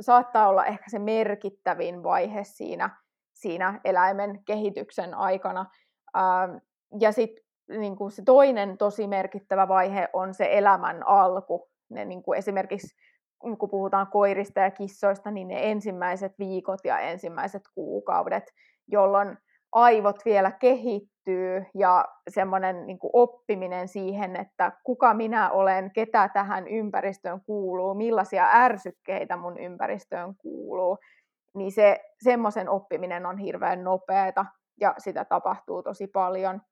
saattaa olla ehkä se merkittävin vaihe siinä, siinä eläimen kehityksen aikana. Ähm, ja sitten niin se toinen tosi merkittävä vaihe on se elämän alku. Ne, niin kuin esimerkiksi kun puhutaan koirista ja kissoista, niin ne ensimmäiset viikot ja ensimmäiset kuukaudet, jolloin aivot vielä kehittyy ja semmoinen niin oppiminen siihen, että kuka minä olen, ketä tähän ympäristöön kuuluu, millaisia ärsykkeitä mun ympäristöön kuuluu, niin se semmoisen oppiminen on hirveän nopeata ja sitä tapahtuu tosi paljon.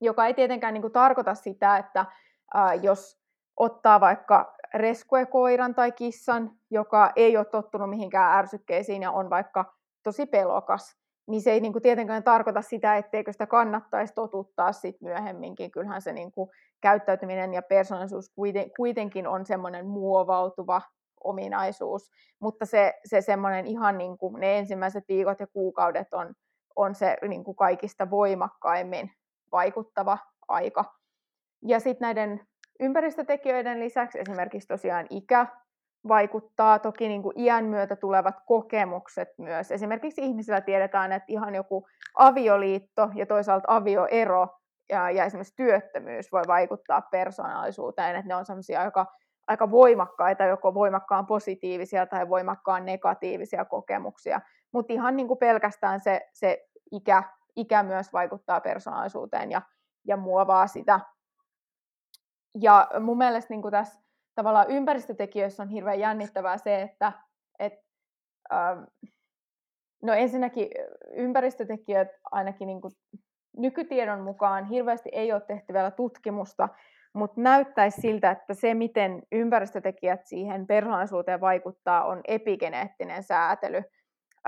Joka ei tietenkään niin kuin, tarkoita sitä, että ää, jos ottaa vaikka reskuekoiran tai kissan, joka ei ole tottunut mihinkään ärsykkeisiin ja on vaikka tosi pelokas, niin se ei niin kuin tietenkään tarkoita sitä, etteikö sitä kannattaisi totuttaa sit myöhemminkin. Kyllähän se niin kuin käyttäytyminen ja persoonallisuus kuitenkin on semmoinen muovautuva ominaisuus, mutta se, se semmoinen ihan niin kuin ne ensimmäiset viikot ja kuukaudet on, on se niin kuin kaikista voimakkaimmin vaikuttava aika. Ja sitten näiden ympäristötekijöiden lisäksi esimerkiksi tosiaan ikä vaikuttaa toki niin kuin iän myötä tulevat kokemukset myös. Esimerkiksi ihmisillä tiedetään, että ihan joku avioliitto ja toisaalta avioero ja, ja esimerkiksi työttömyys voi vaikuttaa persoonallisuuteen, että ne on sellaisia aika, aika voimakkaita, joko voimakkaan positiivisia tai voimakkaan negatiivisia kokemuksia. Mutta ihan niin kuin pelkästään se, se ikä, ikä myös vaikuttaa persoonallisuuteen ja, ja muovaa sitä. Ja mun mielestä niin kuin tässä tavallaan ympäristötekijöissä on hirveän jännittävää se, että et, ähm, no ensinnäkin ympäristötekijät ainakin niin kuin nykytiedon mukaan hirveästi ei ole tehty vielä tutkimusta, mutta näyttäisi siltä, että se, miten ympäristötekijät siihen persoonallisuuteen vaikuttaa, on epigeneettinen säätely.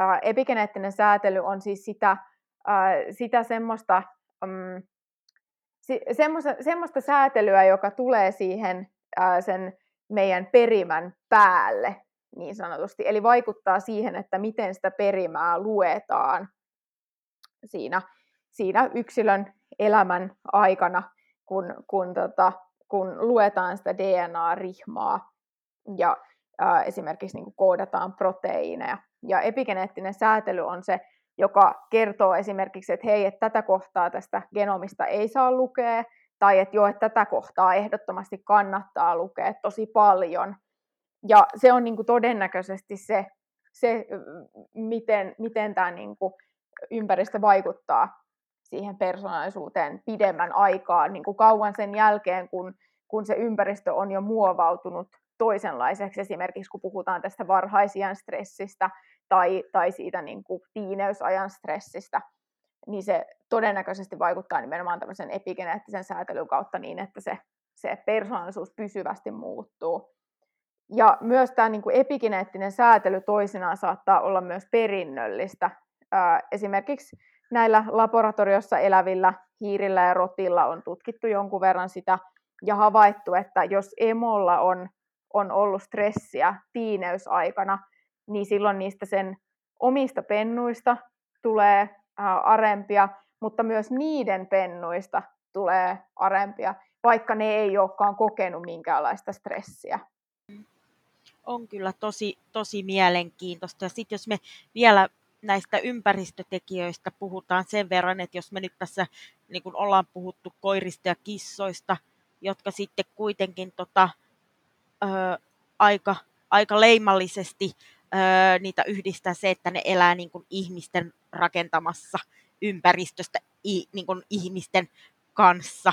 Äh, epigeneettinen säätely on siis sitä, äh, sitä semmoista, um, si, semmoista, semmoista säätelyä, joka tulee siihen sen meidän perimän päälle niin sanotusti. Eli vaikuttaa siihen, että miten sitä perimää luetaan siinä, siinä yksilön elämän aikana, kun, kun, tota, kun luetaan sitä DNA-rihmaa ja ää, esimerkiksi niin koodataan proteiineja. Ja epigeneettinen säätely on se, joka kertoo esimerkiksi, että hei, että tätä kohtaa tästä genomista ei saa lukea, tai että joo, että tätä kohtaa ehdottomasti kannattaa lukea tosi paljon. Ja se on niin kuin todennäköisesti se, se miten, miten tämä niin kuin ympäristö vaikuttaa siihen persoonallisuuteen pidemmän aikaa, niin kuin kauan sen jälkeen, kun, kun se ympäristö on jo muovautunut toisenlaiseksi, esimerkiksi kun puhutaan tästä varhaisian stressistä tai, tai siitä niin kuin tiineysajan stressistä, niin se todennäköisesti vaikuttaa nimenomaan tämmöisen epigeneettisen säätelyn kautta niin, että se, se persoonallisuus pysyvästi muuttuu. Ja myös tämä niin kuin epigeneettinen säätely toisinaan saattaa olla myös perinnöllistä. Esimerkiksi näillä laboratoriossa elävillä hiirillä ja rotilla on tutkittu jonkun verran sitä, ja havaittu, että jos emolla on, on ollut stressiä tiineysaikana, niin silloin niistä sen omista pennuista tulee arempia, mutta myös niiden pennuista tulee arempia, vaikka ne ei olekaan kokenut minkäänlaista stressiä. On kyllä tosi, tosi mielenkiintoista. Ja sitten jos me vielä näistä ympäristötekijöistä puhutaan sen verran, että jos me nyt tässä niin kuin ollaan puhuttu koirista ja kissoista, jotka sitten kuitenkin tota, ö, aika, aika leimallisesti ö, niitä yhdistää se, että ne elää niin kuin ihmisten rakentamassa ympäristöstä i, niin kuin ihmisten kanssa,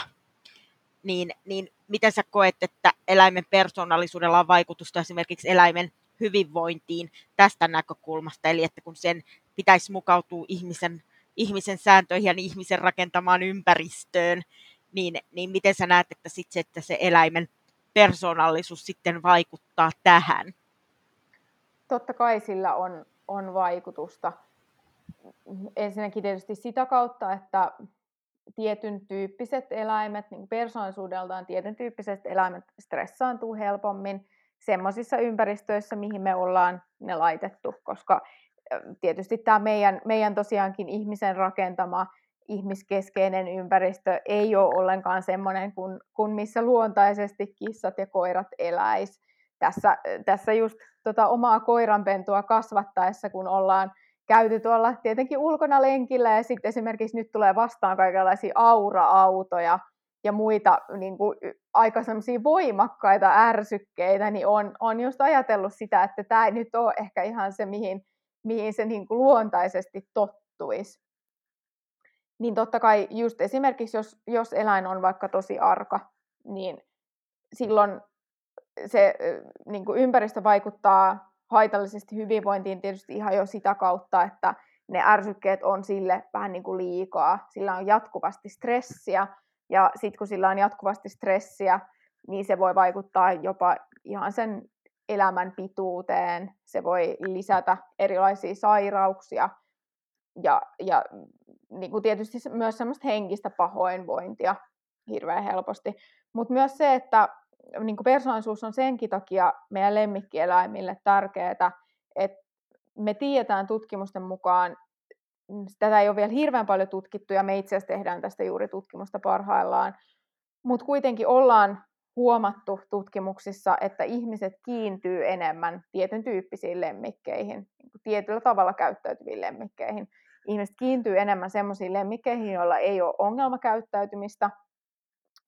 niin, niin miten sä koet, että eläimen persoonallisuudella on vaikutusta esimerkiksi eläimen hyvinvointiin tästä näkökulmasta, eli että kun sen pitäisi mukautua ihmisen, ihmisen sääntöihin ja ihmisen rakentamaan ympäristöön, niin, niin miten sä näet, että, sit se, että se eläimen persoonallisuus sitten vaikuttaa tähän? Totta kai sillä on, on vaikutusta. Ensinnäkin tietysti sitä kautta, että tietyn tyyppiset eläimet, niin persoonallisuudeltaan tietyn tyyppiset eläimet stressaantuu helpommin semmoisissa ympäristöissä, mihin me ollaan ne laitettu, koska tietysti tämä meidän, meidän tosiaankin ihmisen rakentama ihmiskeskeinen ympäristö ei ole ollenkaan semmoinen kuin, kuin missä luontaisesti kissat ja koirat eläis. Tässä, tässä just tota omaa koiranpentua kasvattaessa, kun ollaan käyty tuolla tietenkin ulkona lenkillä ja sitten esimerkiksi nyt tulee vastaan kaikenlaisia aura-autoja ja muita niin kuin, aika voimakkaita ärsykkeitä, niin on, on just ajatellut sitä, että tämä ei nyt ole ehkä ihan se, mihin, mihin se niin kuin luontaisesti tottuisi. Niin totta kai just esimerkiksi, jos, jos eläin on vaikka tosi arka, niin silloin se niin kuin ympäristö vaikuttaa haitallisesti hyvinvointiin tietysti ihan jo sitä kautta, että ne ärsykkeet on sille vähän niin kuin liikaa. Sillä on jatkuvasti stressiä, ja sitten kun sillä on jatkuvasti stressiä, niin se voi vaikuttaa jopa ihan sen elämän pituuteen. Se voi lisätä erilaisia sairauksia ja, ja niin kuin tietysti myös semmoista henkistä pahoinvointia hirveän helposti. Mutta myös se, että niin persoonallisuus on senkin takia meidän lemmikkieläimille tärkeää, että me tiedetään tutkimusten mukaan, mm, tätä ei ole vielä hirveän paljon tutkittu ja me itse asiassa tehdään tästä juuri tutkimusta parhaillaan, mutta kuitenkin ollaan huomattu tutkimuksissa, että ihmiset kiintyy enemmän tietyn tyyppisiin lemmikkeihin, niin tietyllä tavalla käyttäytyviin lemmikkeihin. Ihmiset kiintyy enemmän sellaisiin lemmikkeihin, joilla ei ole ongelmakäyttäytymistä,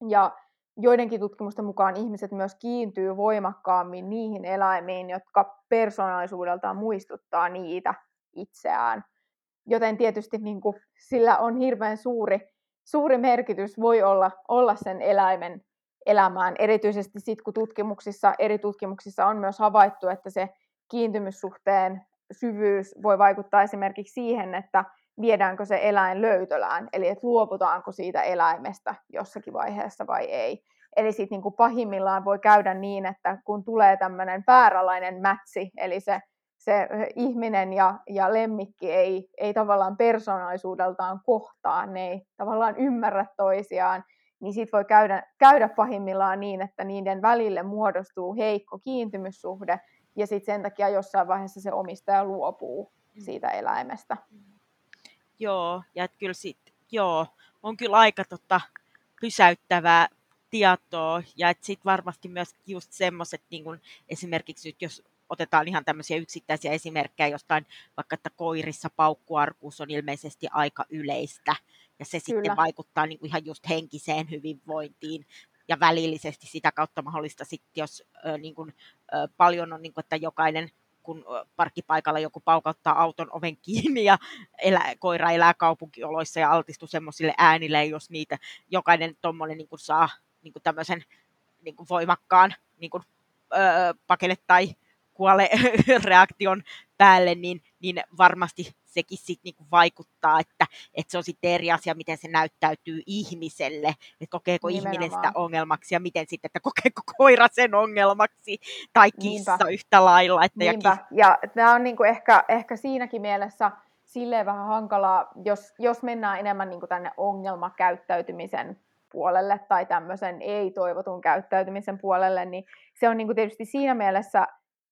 ja joidenkin tutkimusten mukaan ihmiset myös kiintyy voimakkaammin niihin eläimiin, jotka persoonallisuudeltaan muistuttaa niitä itseään. Joten tietysti niin kuin, sillä on hirveän suuri, suuri merkitys voi olla, olla sen eläimen elämään, erityisesti sitten kun tutkimuksissa, eri tutkimuksissa on myös havaittu, että se kiintymyssuhteen syvyys voi vaikuttaa esimerkiksi siihen, että viedäänkö se eläin löytölään, eli että luovutaanko siitä eläimestä jossakin vaiheessa vai ei. Eli sitten niin kuin pahimmillaan voi käydä niin, että kun tulee tämmöinen vääränlainen mätsi, eli se, se ihminen ja, ja lemmikki ei, ei tavallaan persoonallisuudeltaan kohtaa, ne ei tavallaan ymmärrä toisiaan, niin sitten voi käydä, käydä pahimmillaan niin, että niiden välille muodostuu heikko kiintymyssuhde, ja sitten sen takia jossain vaiheessa se omistaja luopuu mm. siitä eläimestä. Joo, ja et kyllä sit, joo, on kyllä aika tota, pysäyttävää tietoa, ja että sitten varmasti myös just semmoiset, niin esimerkiksi nyt jos otetaan ihan tämmöisiä yksittäisiä esimerkkejä jostain, vaikka että koirissa paukkuarkuus on ilmeisesti aika yleistä, ja se Kyllä. sitten vaikuttaa niin kuin ihan just henkiseen hyvinvointiin, ja välillisesti sitä kautta mahdollista sitten, jos ö, niin kuin, ö, paljon on, niin kuin, että jokainen kun parkkipaikalla joku paukauttaa auton oven kiinni ja elä, koira elää kaupunkioloissa ja altistuu semmoisille äänille, jos niitä jokainen tuommoinen niin saa niin tämmöisen niin voimakkaan niin kuin, öö, pakele tai kuole reaktion päälle, niin, niin varmasti sekin sit niinku vaikuttaa, että, että se on sitten eri asia, miten se näyttäytyy ihmiselle, että kokeeko Nimenomaan. ihminen sitä ongelmaksi ja miten sitten, että kokeeko koira sen ongelmaksi tai kissa Niinpä. yhtä lailla. Että Niinpä. Ja, ja tämä on niinku ehkä, ehkä siinäkin mielessä silleen vähän hankalaa, jos, jos mennään enemmän niinku tänne ongelmakäyttäytymisen puolelle tai tämmöisen ei-toivotun käyttäytymisen puolelle, niin se on niin kuin tietysti siinä mielessä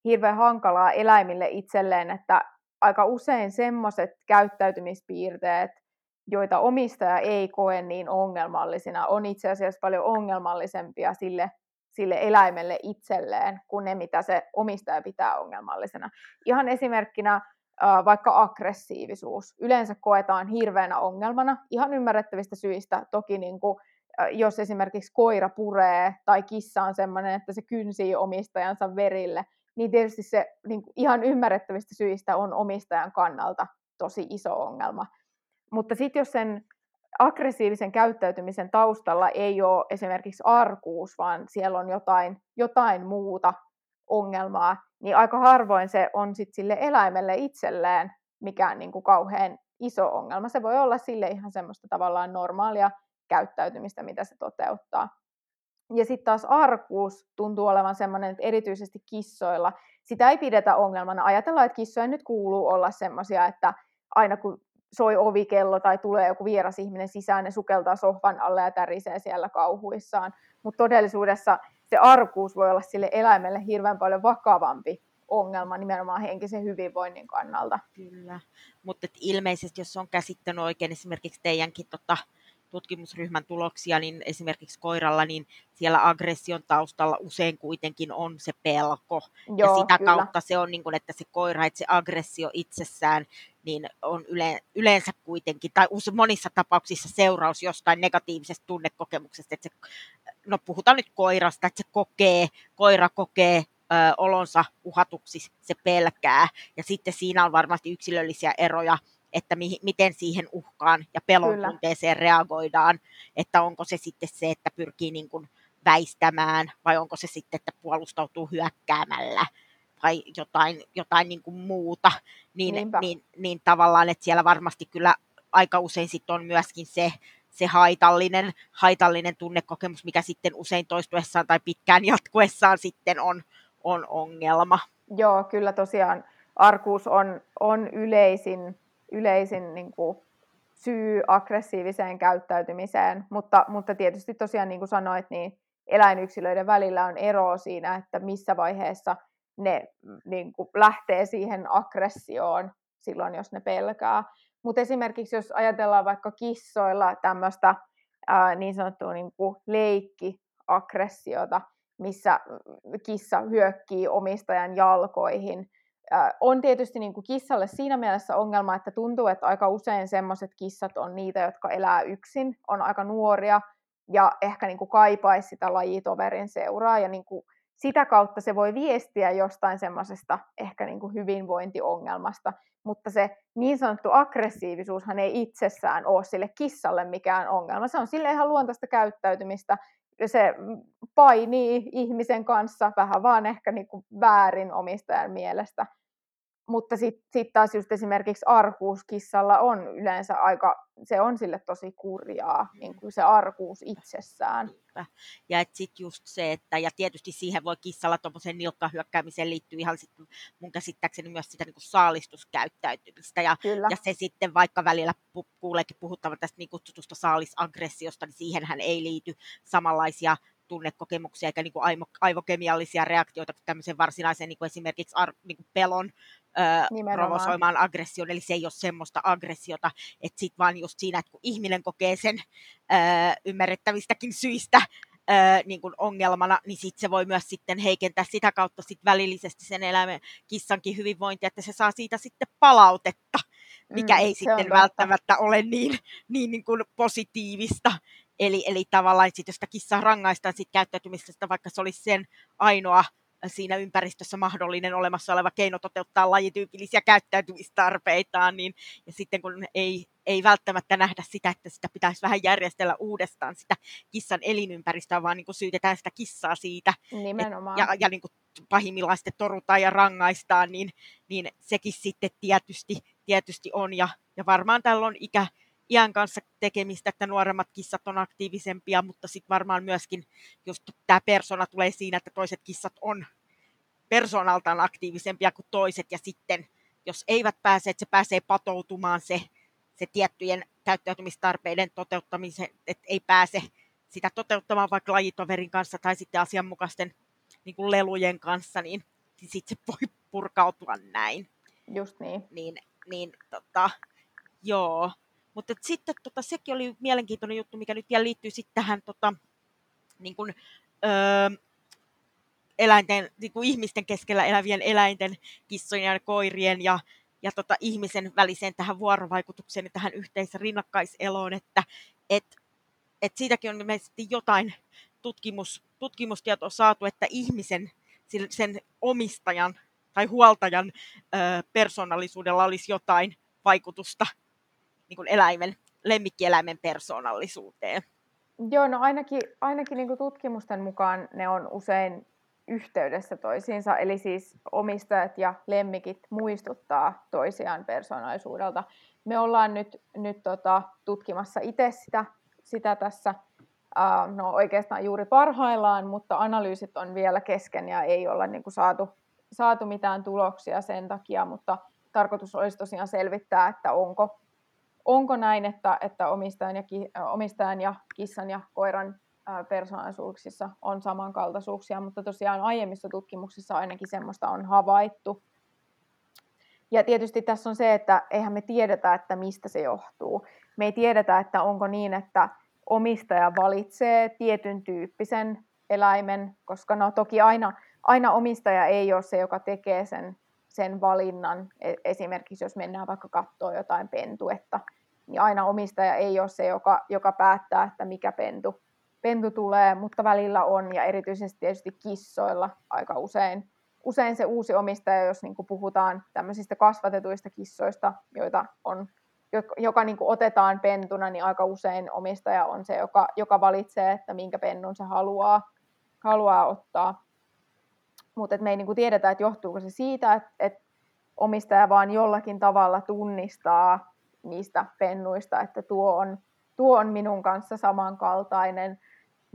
hirveän hankalaa eläimille itselleen, että aika usein semmoiset käyttäytymispiirteet, joita omistaja ei koe niin ongelmallisina, on itse asiassa paljon ongelmallisempia sille, sille eläimelle itselleen kuin ne, mitä se omistaja pitää ongelmallisena. Ihan esimerkkinä vaikka aggressiivisuus. Yleensä koetaan hirveänä ongelmana, ihan ymmärrettävistä syistä. Toki niin kuin, jos esimerkiksi koira puree tai kissa on sellainen, että se kynsii omistajansa verille, niin tietysti se niin ihan ymmärrettävistä syistä on omistajan kannalta tosi iso ongelma. Mutta sitten jos sen aggressiivisen käyttäytymisen taustalla ei ole esimerkiksi arkuus, vaan siellä on jotain, jotain muuta ongelmaa, niin aika harvoin se on sit sille eläimelle itselleen mikään niin kuin kauhean iso ongelma. Se voi olla sille ihan semmoista tavallaan normaalia käyttäytymistä, mitä se toteuttaa. Ja sitten taas arkuus tuntuu olevan semmoinen, että erityisesti kissoilla sitä ei pidetä ongelmana. Ajatellaan, että kissojen nyt kuuluu olla semmoisia, että aina kun soi ovikello tai tulee joku vieras ihminen sisään, ne sukeltaa sohvan alle ja tärisee siellä kauhuissaan. Mutta todellisuudessa se arkuus voi olla sille eläimelle hirveän paljon vakavampi ongelma nimenomaan henkisen hyvinvoinnin kannalta. Kyllä, mutta ilmeisesti jos on käsittänyt oikein esimerkiksi teidänkin tota, tutkimusryhmän tuloksia, niin esimerkiksi koiralla, niin siellä aggression taustalla usein kuitenkin on se pelko. Joo, ja sitä kyllä. kautta se on, niin kuin, että se koira, että se aggressio itsessään, niin on yle, yleensä kuitenkin, tai monissa tapauksissa seuraus jostain negatiivisesta tunnekokemuksesta, että se, no puhutaan nyt koirasta, että se kokee, koira kokee ö, olonsa uhatuksi, se pelkää, ja sitten siinä on varmasti yksilöllisiä eroja, että mi- miten siihen uhkaan ja pelon Kyllä. tunteeseen reagoidaan, että onko se sitten se, että pyrkii niin kuin väistämään vai onko se sitten, että puolustautuu hyökkäämällä vai jotain, jotain niin kuin muuta, niin, niin, niin tavallaan, että siellä varmasti kyllä aika usein sitten on myöskin se, se haitallinen, haitallinen tunnekokemus, mikä sitten usein toistuessaan tai pitkään jatkuessaan sitten on, on ongelma. Joo, kyllä tosiaan arkuus on, on yleisin yleisin niin kuin, syy aggressiiviseen käyttäytymiseen, mutta, mutta tietysti tosiaan niin kuin sanoit, niin eläinyksilöiden välillä on ero siinä, että missä vaiheessa ne niin kuin, lähtee siihen aggressioon silloin, jos ne pelkää. Mutta esimerkiksi jos ajatellaan vaikka kissoilla tämmöistä niin sanottua niin kuin leikkiaggressiota, missä kissa hyökkii omistajan jalkoihin, on tietysti niin kuin kissalle siinä mielessä ongelma, että tuntuu, että aika usein semmoiset kissat on niitä, jotka elää yksin, on aika nuoria ja ehkä niin kuin kaipaisi sitä lajitoverin seuraa ja niin kuin sitä kautta se voi viestiä jostain semmoisesta ehkä niin kuin hyvinvointiongelmasta, mutta se niin sanottu aggressiivisuushan ei itsessään ole sille kissalle mikään ongelma. Se on sille ihan luontaista käyttäytymistä, se painii ihmisen kanssa vähän vaan ehkä niin kuin väärin omistajan mielestä. Mutta sitten sit taas just esimerkiksi arkuuskissalla on yleensä aika, se on sille tosi kurjaa, niin kuin se arkuus itsessään. Ja et sit just se, että ja tietysti siihen voi kissalla tuommoisen nilkkahyökkäämiseen liittyy ihan sit mun käsittääkseni myös sitä niin kuin saalistuskäyttäytymistä. Ja, ja se sitten vaikka välillä pu- kuuleekin puhuttavan tästä niin kutsutusta saalisaggressiosta, niin siihenhän ei liity samanlaisia tunnekokemuksia eikä niin kuin aivo, aivokemiallisia reaktioita kuin tämmöisen varsinaisen niin kuin esimerkiksi ar, niin kuin pelon ö, provosoimaan aggression, eli se ei ole semmoista aggressiota, että sitten vaan just siinä, että kun ihminen kokee sen ö, ymmärrettävistäkin syistä ö, niin kuin ongelmana, niin sit se voi myös sitten heikentää sitä kautta sit välillisesti sen eläimen kissankin hyvinvointia, että se saa siitä sitten palautetta, mikä mm, ei sitten välttämättä ole niin, niin, niin kuin positiivista. Eli, eli tavallaan sit, jos sitä kissaa rangaistaan sit käyttäytymisestä, vaikka se olisi sen ainoa siinä ympäristössä mahdollinen olemassa oleva keino toteuttaa lajityypillisiä käyttäytymistarpeitaan, niin, ja sitten kun ei, ei välttämättä nähdä sitä, että sitä pitäisi vähän järjestellä uudestaan sitä kissan elinympäristöä, vaan niin kuin syytetään sitä kissaa siitä, Nimenomaan. Et, ja, ja niin kuin pahimmillaan sitten torutaan ja rangaistaan, niin, niin sekin sitten tietysti, tietysti on, ja, ja varmaan tällä on ikä, iän kanssa tekemistä, että nuoremmat kissat on aktiivisempia, mutta sitten varmaan myöskin just tämä persona tulee siinä, että toiset kissat on persoonaltaan aktiivisempia kuin toiset, ja sitten jos eivät pääse, että se pääsee patoutumaan se, se tiettyjen käyttäytymistarpeiden toteuttamiseen, että ei pääse sitä toteuttamaan vaikka lajitoverin kanssa tai sitten asianmukaisten niin kuin lelujen kanssa, niin, niin sitten se voi purkautua näin. Just niin. Niin, niin tota, joo. Mutta sitten tota, sekin oli mielenkiintoinen juttu, mikä nyt vielä liittyy sitten tähän tota, niin kuin, öö, eläinten, niin kuin ihmisten keskellä elävien eläinten, kissojen ja koirien ja, ja tota, ihmisen väliseen tähän vuorovaikutukseen ja tähän yhteisrinnakkaiseloon, että et, et siitäkin on ilmeisesti jotain tutkimus, tutkimustietoa saatu, että ihmisen, sen omistajan tai huoltajan ö, persoonallisuudella olisi jotain vaikutusta niin kuin eläimen, lemmikkieläimen persoonallisuuteen. Joo, no ainakin, ainakin niin kuin tutkimusten mukaan ne on usein yhteydessä toisiinsa, eli siis omistajat ja lemmikit muistuttaa toisiaan persoonallisuudelta. Me ollaan nyt, nyt tota, tutkimassa itse sitä, sitä tässä, uh, no oikeastaan juuri parhaillaan, mutta analyysit on vielä kesken ja ei olla niin kuin saatu, saatu mitään tuloksia sen takia, mutta tarkoitus olisi tosiaan selvittää, että onko, onko näin, että, että omistajan, ja, omistajan ja kissan ja koiran persoonallisuuksissa on samankaltaisuuksia, mutta tosiaan aiemmissa tutkimuksissa ainakin semmoista on havaittu. Ja tietysti tässä on se, että eihän me tiedetä, että mistä se johtuu. Me ei tiedetä, että onko niin, että omistaja valitsee tietyn tyyppisen eläimen, koska no toki aina, aina omistaja ei ole se, joka tekee sen, sen valinnan. E, esimerkiksi jos mennään vaikka katsoa jotain pentuetta, niin aina omistaja ei ole se, joka, joka päättää, että mikä pentu pentu tulee, mutta välillä on, ja erityisesti tietysti kissoilla aika usein. Usein se uusi omistaja, jos niin puhutaan tämmöisistä kasvatetuista kissoista, joita on, joka niin otetaan pentuna, niin aika usein omistaja on se, joka, joka valitsee, että minkä pennun se haluaa, haluaa ottaa. Mutta me ei niin tiedetä, että johtuuko se siitä, että, että omistaja vaan jollakin tavalla tunnistaa niistä pennuista, että tuo on, tuo on minun kanssa samankaltainen,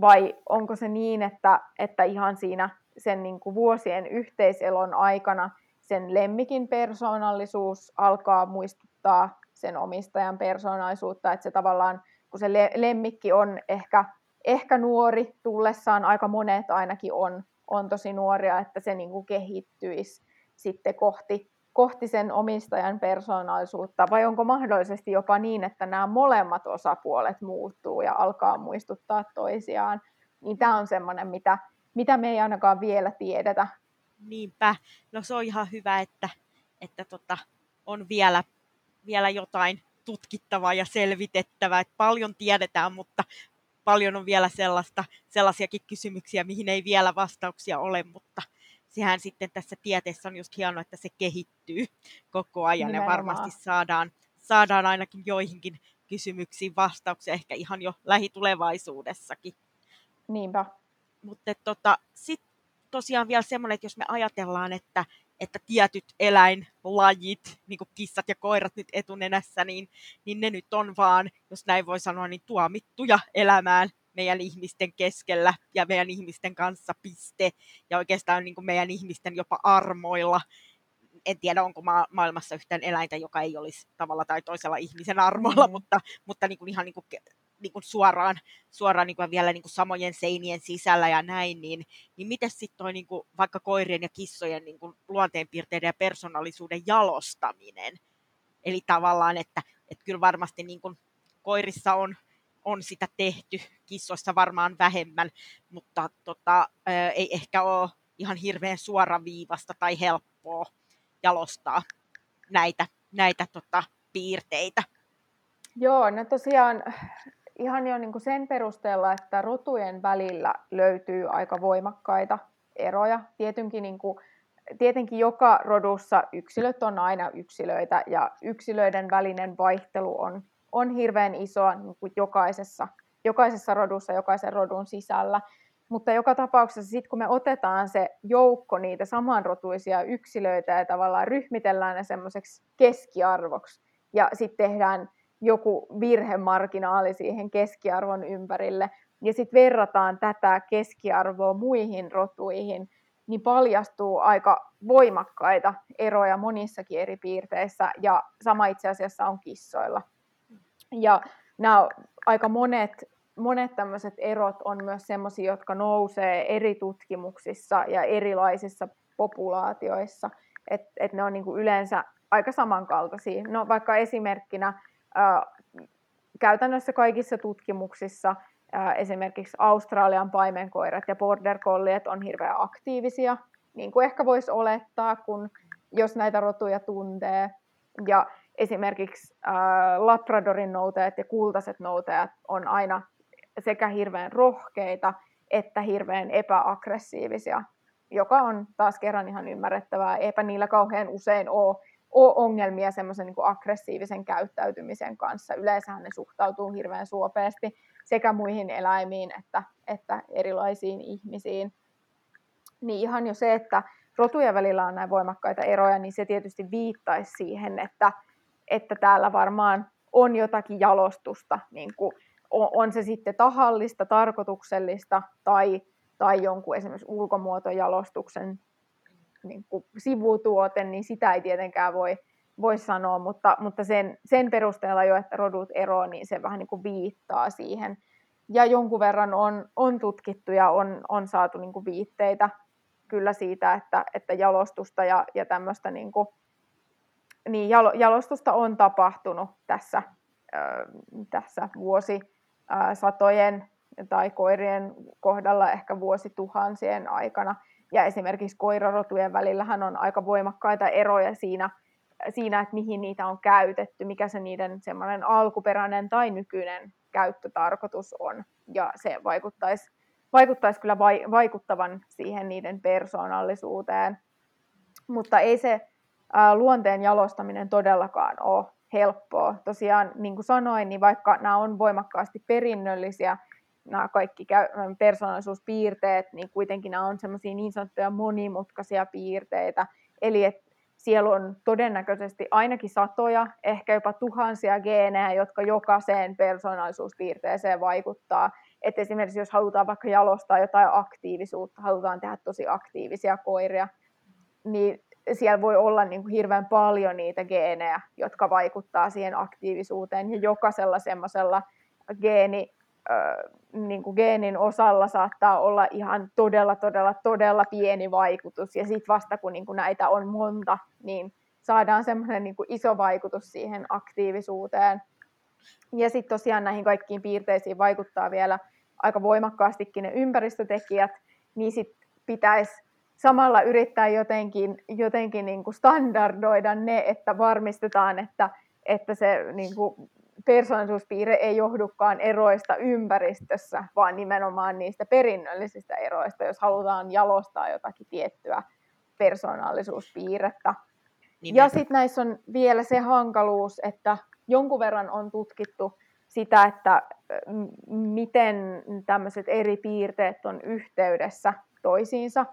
vai onko se niin, että, että ihan siinä sen niin kuin vuosien yhteiselon aikana sen lemmikin persoonallisuus alkaa muistuttaa sen omistajan persoonallisuutta, että se tavallaan, kun se lemmikki on ehkä, ehkä nuori tullessaan, aika monet ainakin on, on tosi nuoria, että se niin kuin kehittyisi sitten kohti kohti sen omistajan persoonallisuutta, vai onko mahdollisesti jopa niin, että nämä molemmat osapuolet muuttuu ja alkaa muistuttaa toisiaan, niin tämä on semmoinen, mitä, mitä me ei ainakaan vielä tiedetä. Niinpä, no se on ihan hyvä, että, että tota, on vielä, vielä jotain tutkittavaa ja selvitettävää, että paljon tiedetään, mutta paljon on vielä sellaista, sellaisiakin kysymyksiä, mihin ei vielä vastauksia ole, mutta sehän sitten tässä tieteessä on just hienoa, että se kehittyy koko ajan Nimenomaan. ja varmasti saadaan, saadaan ainakin joihinkin kysymyksiin vastauksia ehkä ihan jo lähitulevaisuudessakin. Niinpä. Mutta tota, sitten tosiaan vielä semmoinen, että jos me ajatellaan, että, että tietyt eläinlajit, niin kuin kissat ja koirat nyt etunenässä, niin, niin ne nyt on vaan, jos näin voi sanoa, niin tuomittuja elämään meidän ihmisten keskellä ja meidän ihmisten kanssa piste. Ja oikeastaan niin kuin meidän ihmisten jopa armoilla. En tiedä, onko ma- maailmassa yhtään eläintä, joka ei olisi tavalla tai toisella ihmisen armoilla, mm. mutta, mutta niin kuin ihan niin kuin, niin kuin suoraan, suoraan niin kuin vielä niin kuin samojen seinien sisällä ja näin, niin, niin miten sitten toi niin kuin vaikka koirien ja kissojen niin kuin luonteenpiirteiden ja persoonallisuuden jalostaminen? Eli tavallaan, että, että kyllä varmasti niin kuin koirissa on, on sitä tehty, kissoissa varmaan vähemmän, mutta tota, ei ehkä ole ihan hirveän suoraviivasta tai helppoa jalostaa näitä, näitä tota, piirteitä. Joo, no tosiaan ihan jo niin kuin sen perusteella, että rotujen välillä löytyy aika voimakkaita eroja. Tietenkin, niin kuin, tietenkin joka rodussa yksilöt on aina yksilöitä ja yksilöiden välinen vaihtelu on on hirveän isoa niin kuin jokaisessa, jokaisessa rodussa, jokaisen rodun sisällä. Mutta joka tapauksessa sitten kun me otetaan se joukko niitä samanrotuisia yksilöitä ja tavallaan ryhmitellään ne semmoiseksi keskiarvoksi ja sitten tehdään joku virhemarginaali siihen keskiarvon ympärille ja sitten verrataan tätä keskiarvoa muihin rotuihin, niin paljastuu aika voimakkaita eroja monissakin eri piirteissä ja sama itse asiassa on kissoilla. Ja nämä aika monet monet tämmöiset erot on myös sellaisia, jotka nousee eri tutkimuksissa ja erilaisissa populaatioissa, että et ne on niinku yleensä aika samankaltaisia. No vaikka esimerkkinä ää, käytännössä kaikissa tutkimuksissa ää, esimerkiksi Australian paimenkoirat ja border colliet on hirveän aktiivisia, niin kuin ehkä voisi olettaa, kun jos näitä rotuja tuntee. Ja esimerkiksi ää, Labradorin noutajat ja kultaiset noutajat on aina sekä hirveän rohkeita että hirveän epäaggressiivisia, joka on taas kerran ihan ymmärrettävää. Eipä niillä kauhean usein ole, ole ongelmia semmoisen niin aggressiivisen käyttäytymisen kanssa. Yleensähän ne suhtautuu hirveän suopeasti sekä muihin eläimiin että, että erilaisiin ihmisiin. Niin ihan jo se, että rotujen välillä on näin voimakkaita eroja, niin se tietysti viittaisi siihen, että, että täällä varmaan on jotakin jalostusta, niin kuin on se sitten tahallista, tarkoituksellista tai, tai jonkun esimerkiksi ulkomuotojalostuksen niin kuin sivutuote, niin sitä ei tietenkään voi, voi sanoa, mutta, mutta sen, sen perusteella jo, että rodut eroavat, niin se vähän niin kuin viittaa siihen. Ja jonkun verran on, on tutkittu ja on, on saatu niin kuin viitteitä kyllä siitä, että, että jalostusta ja, ja tämmöistä niin kuin, niin jalostusta on tapahtunut tässä, tässä vuosisatojen tai koirien kohdalla ehkä vuosituhansien aikana. Ja esimerkiksi koirarotujen välillähän on aika voimakkaita eroja siinä, siinä, että mihin niitä on käytetty, mikä se niiden semmoinen alkuperäinen tai nykyinen käyttötarkoitus on. Ja se vaikuttaisi, vaikuttaisi kyllä vaikuttavan siihen niiden persoonallisuuteen. Mutta ei se luonteen jalostaminen todellakaan ole helppoa. Tosiaan, niin kuin sanoin, niin vaikka nämä on voimakkaasti perinnöllisiä, nämä kaikki persoonallisuuspiirteet, niin kuitenkin nämä on semmoisia niin sanottuja monimutkaisia piirteitä. Eli että siellä on todennäköisesti ainakin satoja, ehkä jopa tuhansia geenejä, jotka jokaiseen persoonallisuuspiirteeseen vaikuttaa. Et esimerkiksi jos halutaan vaikka jalostaa jotain aktiivisuutta, halutaan tehdä tosi aktiivisia koiria, niin siellä voi olla niin kuin hirveän paljon niitä geenejä, jotka vaikuttaa siihen aktiivisuuteen, ja jokaisella semmoisella geeni, niin kuin geenin osalla saattaa olla ihan todella, todella, todella pieni vaikutus, ja sitten vasta kun niin kuin näitä on monta, niin saadaan semmoinen niin iso vaikutus siihen aktiivisuuteen. Ja sitten tosiaan näihin kaikkiin piirteisiin vaikuttaa vielä aika voimakkaastikin ne ympäristötekijät, niin sitten pitäisi samalla yrittää jotenkin, jotenkin niin kuin standardoida ne, että varmistetaan, että, että se niin kuin persoonallisuuspiirre ei johdukaan eroista ympäristössä, vaan nimenomaan niistä perinnöllisistä eroista, jos halutaan jalostaa jotakin tiettyä persoonallisuuspiirrettä. Nimen. Ja sitten näissä on vielä se hankaluus, että jonkun verran on tutkittu sitä, että miten tämmöiset eri piirteet on yhteydessä toisiinsa.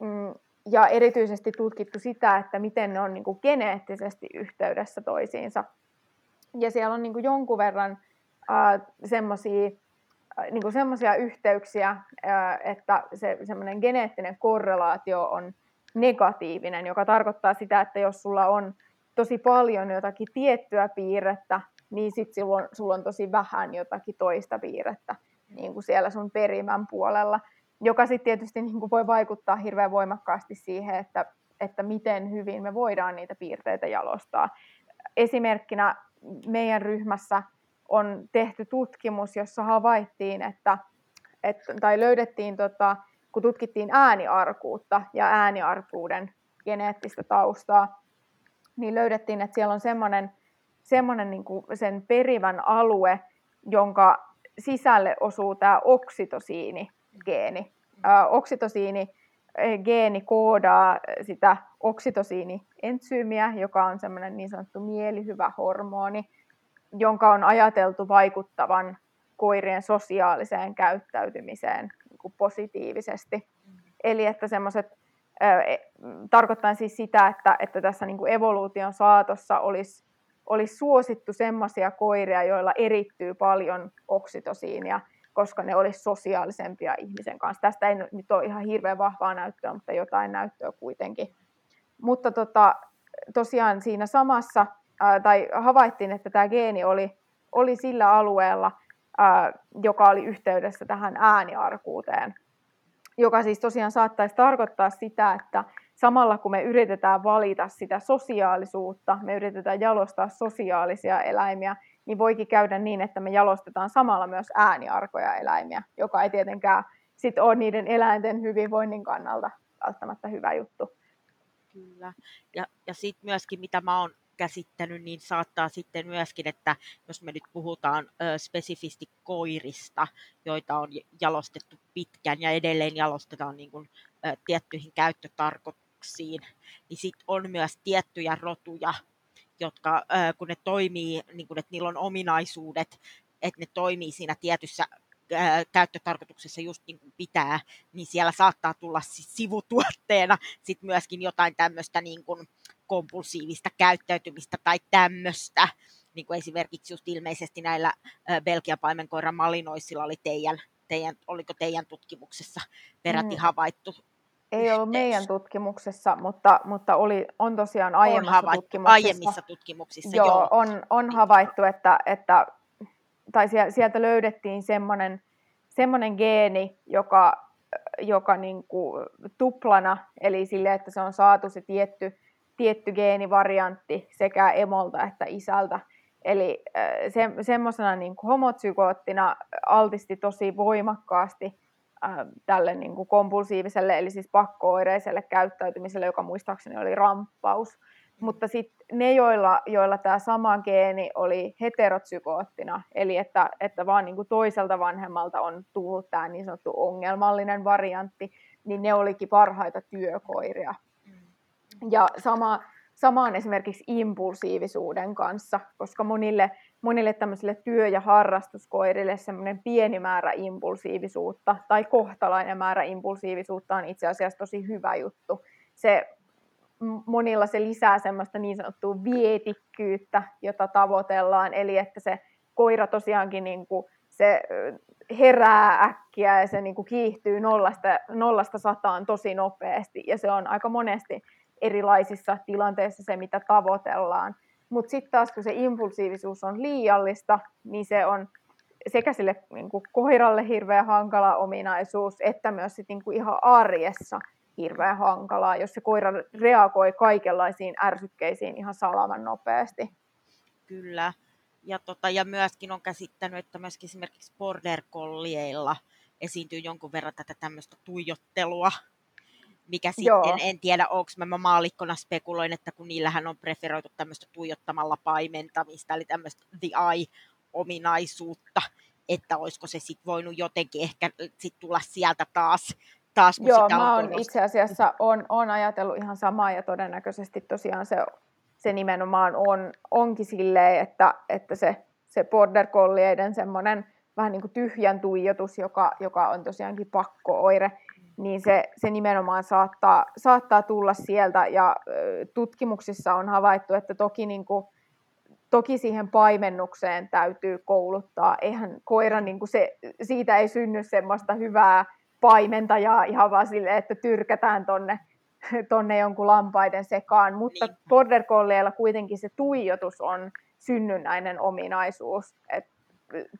Mm, ja erityisesti tutkittu sitä, että miten ne on niin kuin geneettisesti yhteydessä toisiinsa. Ja siellä on niin kuin jonkun verran äh, semmoisia niin yhteyksiä, äh, että se semmoinen geneettinen korrelaatio on negatiivinen, joka tarkoittaa sitä, että jos sulla on tosi paljon jotakin tiettyä piirrettä, niin sitten sulla, sulla on tosi vähän jotakin toista piirrettä niin kuin siellä sun perimän puolella joka sitten tietysti niin kuin voi vaikuttaa hirveän voimakkaasti siihen, että, että miten hyvin me voidaan niitä piirteitä jalostaa. Esimerkkinä meidän ryhmässä on tehty tutkimus, jossa havaittiin, että, että tai löydettiin, tota, kun tutkittiin ääniarkuutta ja ääniarkuuden geneettistä taustaa, niin löydettiin, että siellä on semmoinen, semmoinen niin kuin sen perivän alue, jonka sisälle osuu tämä oksitosiini, geeni. Oksitosiini geeni koodaa sitä oksitosiini-entsyymiä, joka on semmoinen niin sanottu mielihyvä hormoni, jonka on ajateltu vaikuttavan koirien sosiaaliseen käyttäytymiseen niin kuin positiivisesti. Eli että semmoiset e, tarkoittaa siis sitä, että, että tässä niin kuin evoluution saatossa olisi, olisi suosittu semmoisia koiria, joilla erittyy paljon oksitosiinia, koska ne olisi sosiaalisempia ihmisen kanssa. Tästä ei nyt ole ihan hirveän vahvaa näyttöä, mutta jotain näyttöä kuitenkin. Mutta tota, tosiaan siinä samassa, ää, tai havaittiin, että tämä geeni oli, oli sillä alueella, ää, joka oli yhteydessä tähän ääniarkuuteen, joka siis tosiaan saattaisi tarkoittaa sitä, että samalla kun me yritetään valita sitä sosiaalisuutta, me yritetään jalostaa sosiaalisia eläimiä, niin voikin käydä niin, että me jalostetaan samalla myös ääniarkoja eläimiä, joka ei tietenkään sit ole niiden eläinten hyvinvoinnin kannalta välttämättä hyvä juttu. Kyllä. Ja, ja sitten myöskin, mitä mä oon käsittänyt, niin saattaa sitten myöskin, että jos me nyt puhutaan ö, spesifisti koirista, joita on jalostettu pitkään ja edelleen jalostetaan niin kuin, ö, tiettyihin käyttötarkoituksiin, niin sitten on myös tiettyjä rotuja, jotka kun ne toimii, niin kun, että niillä on ominaisuudet, että ne toimii siinä tietyssä käyttötarkoituksessa just niin kuin pitää, niin siellä saattaa tulla siis sivutuotteena sit myöskin jotain tämmöistä niin kuin kompulsiivista käyttäytymistä tai tämmöistä. Niin kuin esimerkiksi just ilmeisesti näillä Belgian paimenkoiran malinoisilla oli teidän, teidän, oliko teidän tutkimuksessa peräti mm. havaittu ei ollut meidän tutkimuksessa, mutta, mutta oli, on tosiaan aiemmassa on havaittu, tutkimuksessa. Aiemmissa tutkimuksissa, joo. joo. On, on havaittu, että, että tai sieltä löydettiin semmoinen, semmoinen geeni, joka, joka niin kuin tuplana, eli sille, että se on saatu se tietty, tietty geenivariantti sekä emolta että isältä. Eli se, semmoisena niin homozygoottina altisti tosi voimakkaasti äh, tälle niin kuin kompulsiiviselle, eli siis pakkooireiselle käyttäytymiselle, joka muistaakseni oli ramppaus. Mutta sitten ne, joilla, joilla tämä sama geeni oli heterozygoottina, eli että, että vaan niin kuin toiselta vanhemmalta on tullut tämä niin sanottu ongelmallinen variantti, niin ne olikin parhaita työkoiria. Ja sama, sama on esimerkiksi impulsiivisuuden kanssa, koska monille, monille tämmöisille työ- ja harrastuskoirille semmoinen pieni määrä impulsiivisuutta tai kohtalainen määrä impulsiivisuutta on itse asiassa tosi hyvä juttu. Se monilla se lisää semmoista niin sanottua vietikkyyttä, jota tavoitellaan, eli että se koira tosiaankin niin kuin, se herää äkkiä ja se niin kuin kiihtyy nollasta, nollasta sataan tosi nopeasti, ja se on aika monesti erilaisissa tilanteissa se, mitä tavoitellaan. Mutta sitten taas, kun se impulsiivisuus on liiallista, niin se on sekä sille niin kuin koiralle hirveän hankala ominaisuus, että myös sit, niin kuin ihan arjessa hirveän hankalaa, jos se koira reagoi kaikenlaisiin ärsykkeisiin ihan salaman nopeasti. Kyllä. Ja, tota, ja myöskin on käsittänyt, että myöskin esimerkiksi border collieilla esiintyy jonkun verran tätä tämmöistä tuijottelua, mikä sitten, Joo. en tiedä, onko mä maalikkona spekuloin, että kun niillähän on preferoitu tämmöistä tuijottamalla paimentamista, eli tämmöistä the eye-ominaisuutta, että olisiko se sitten voinut jotenkin ehkä sit tulla sieltä taas taas, kun Joo, sitä mä oon itse asiassa on, on ajatellut ihan samaa ja todennäköisesti tosiaan se, se nimenomaan on, onkin silleen, että, että se, se border collieiden semmoinen vähän niin kuin tyhjän tuijotus, joka, joka on tosiaankin pakko-oire, niin se, se nimenomaan saattaa, saattaa tulla sieltä ja tutkimuksissa on havaittu, että toki, niin kuin, toki siihen paimennukseen täytyy kouluttaa. Eihän koira, niin kuin se, siitä ei synny semmoista hyvää paimentajaa ihan vaan silleen, että tyrkätään tonne, tonne jonkun lampaiden sekaan, mutta niin. border collieilla kuitenkin se tuijotus on synnynnäinen ominaisuus, että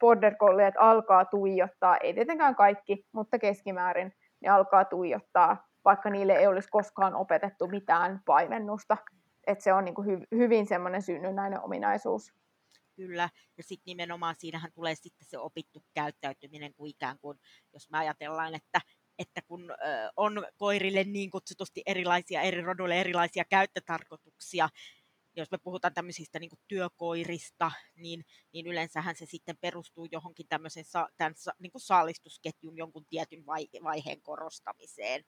border colliet alkaa tuijottaa, ei tietenkään kaikki, mutta keskimäärin ne alkaa tuijottaa, vaikka niille ei olisi koskaan opetettu mitään paimennusta. että se on niin kuin hy- hyvin semmoinen synnynnäinen ominaisuus. Kyllä, ja sitten nimenomaan siinähän tulee sitten se opittu käyttäytyminen, kun ikään kuin, jos me ajatellaan, että että kun on koirille niin kutsutusti erilaisia, eri roduille erilaisia käyttötarkoituksia, jos me puhutaan tämmöisistä niin työkoirista, niin, niin yleensähän se sitten perustuu johonkin tämmöisen tämän, niin kuin saalistusketjun jonkun tietyn vai, vaiheen korostamiseen.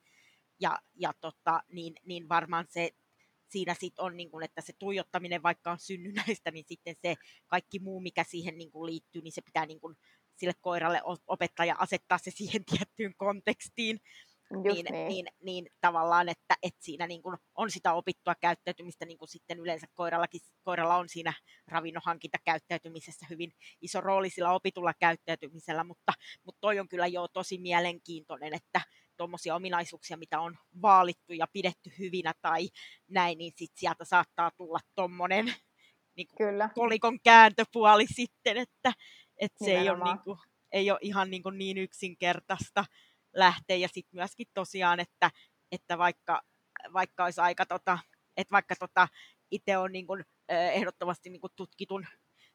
Ja, ja tota, niin, niin varmaan se siinä sit on, niin kun, että se tuijottaminen vaikka on synnynnäistä, niin sitten se kaikki muu, mikä siihen niin kun, liittyy, niin se pitää niin kun, sille koiralle opettaja asettaa se siihen tiettyyn kontekstiin. Niin, niin. Niin, niin, tavallaan, että, että siinä niin kun on sitä opittua käyttäytymistä, niin kuin sitten yleensä koirallakin, koiralla on siinä ravinnonhankinta käyttäytymisessä hyvin iso rooli sillä opitulla käyttäytymisellä, mutta, mutta toi on kyllä jo tosi mielenkiintoinen, että, tuommoisia ominaisuuksia, mitä on vaalittu ja pidetty hyvinä tai näin, niin sit sieltä saattaa tulla tuommoinen niin Kyllä. kolikon kääntöpuoli sitten, että, että se ei ole, niin kuin, ei ole ihan niin, kuin niin yksinkertaista lähteä. Ja sitten myöskin tosiaan, että, että vaikka, vaikka olisi aika, tota, että vaikka tota, itse on niin kuin, ehdottomasti niin tutkitun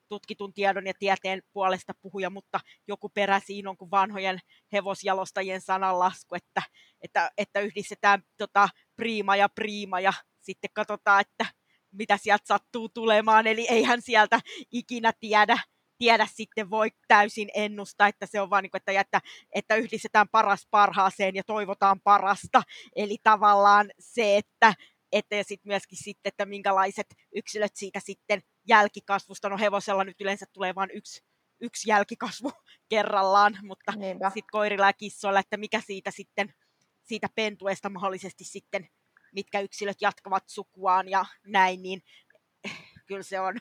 tutkitun tiedon ja tieteen puolesta puhuja, mutta joku perä siinä on kuin vanhojen hevosjalostajien sananlasku, että, että, että yhdistetään tota, priima ja priima ja sitten katsotaan, että mitä sieltä sattuu tulemaan, eli eihän sieltä ikinä tiedä, tiedä sitten voi täysin ennustaa, että se on vaan niin kuin, että, että, että yhdistetään paras parhaaseen ja toivotaan parasta. Eli tavallaan se, että, että ja sitten myöskin sitten, että minkälaiset yksilöt siitä sitten jälkikasvusta, no hevosella nyt yleensä tulee vain yksi, yksi jälkikasvu kerrallaan, mutta sitten koirilla ja kissoilla, että mikä siitä sitten, siitä pentuesta mahdollisesti sitten, mitkä yksilöt jatkavat sukuaan ja näin, niin kyllä se on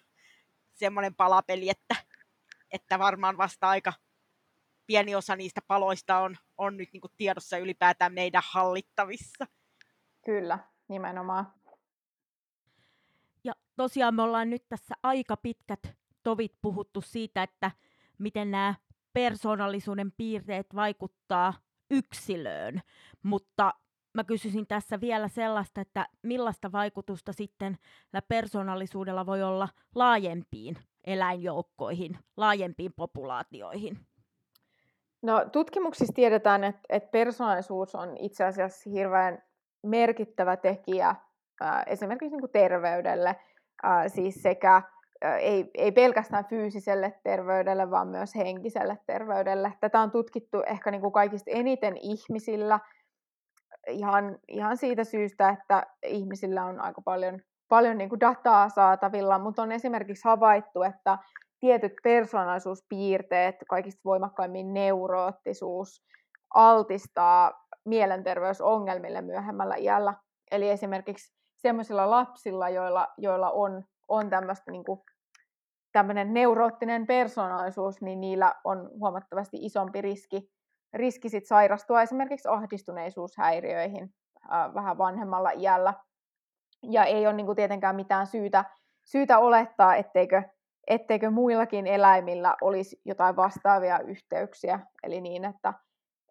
semmoinen palapeli, että, että varmaan vasta aika pieni osa niistä paloista on, on nyt niin tiedossa ylipäätään meidän hallittavissa. Kyllä, nimenomaan. Ja tosiaan me ollaan nyt tässä aika pitkät tovit puhuttu siitä, että miten nämä persoonallisuuden piirteet vaikuttaa yksilöön, mutta mä kysyisin tässä vielä sellaista, että millaista vaikutusta sitten persoonallisuudella voi olla laajempiin eläinjoukkoihin, laajempiin populaatioihin? No, tutkimuksissa tiedetään, että, että persoonallisuus on itse asiassa hirveän merkittävä tekijä ää, esimerkiksi niin kuin terveydelle, ää, siis sekä ää, ei, ei pelkästään fyysiselle terveydelle, vaan myös henkiselle terveydelle. Tätä on tutkittu ehkä niin kuin kaikista eniten ihmisillä, ihan, ihan siitä syystä, että ihmisillä on aika paljon, paljon niin kuin dataa saatavilla, mutta on esimerkiksi havaittu, että tietyt persoonallisuuspiirteet, kaikista voimakkaimmin neuroottisuus, altistaa mielenterveysongelmille myöhemmällä iällä. Eli esimerkiksi sellaisilla lapsilla, joilla, joilla on, on tämmöistä niin kuin, tämmöinen neuroottinen persoonallisuus, niin niillä on huomattavasti isompi riski, riski sit sairastua esimerkiksi ahdistuneisuushäiriöihin vähän vanhemmalla iällä. Ja ei ole niin tietenkään mitään syytä, syytä olettaa, etteikö, etteikö muillakin eläimillä olisi jotain vastaavia yhteyksiä. Eli niin, että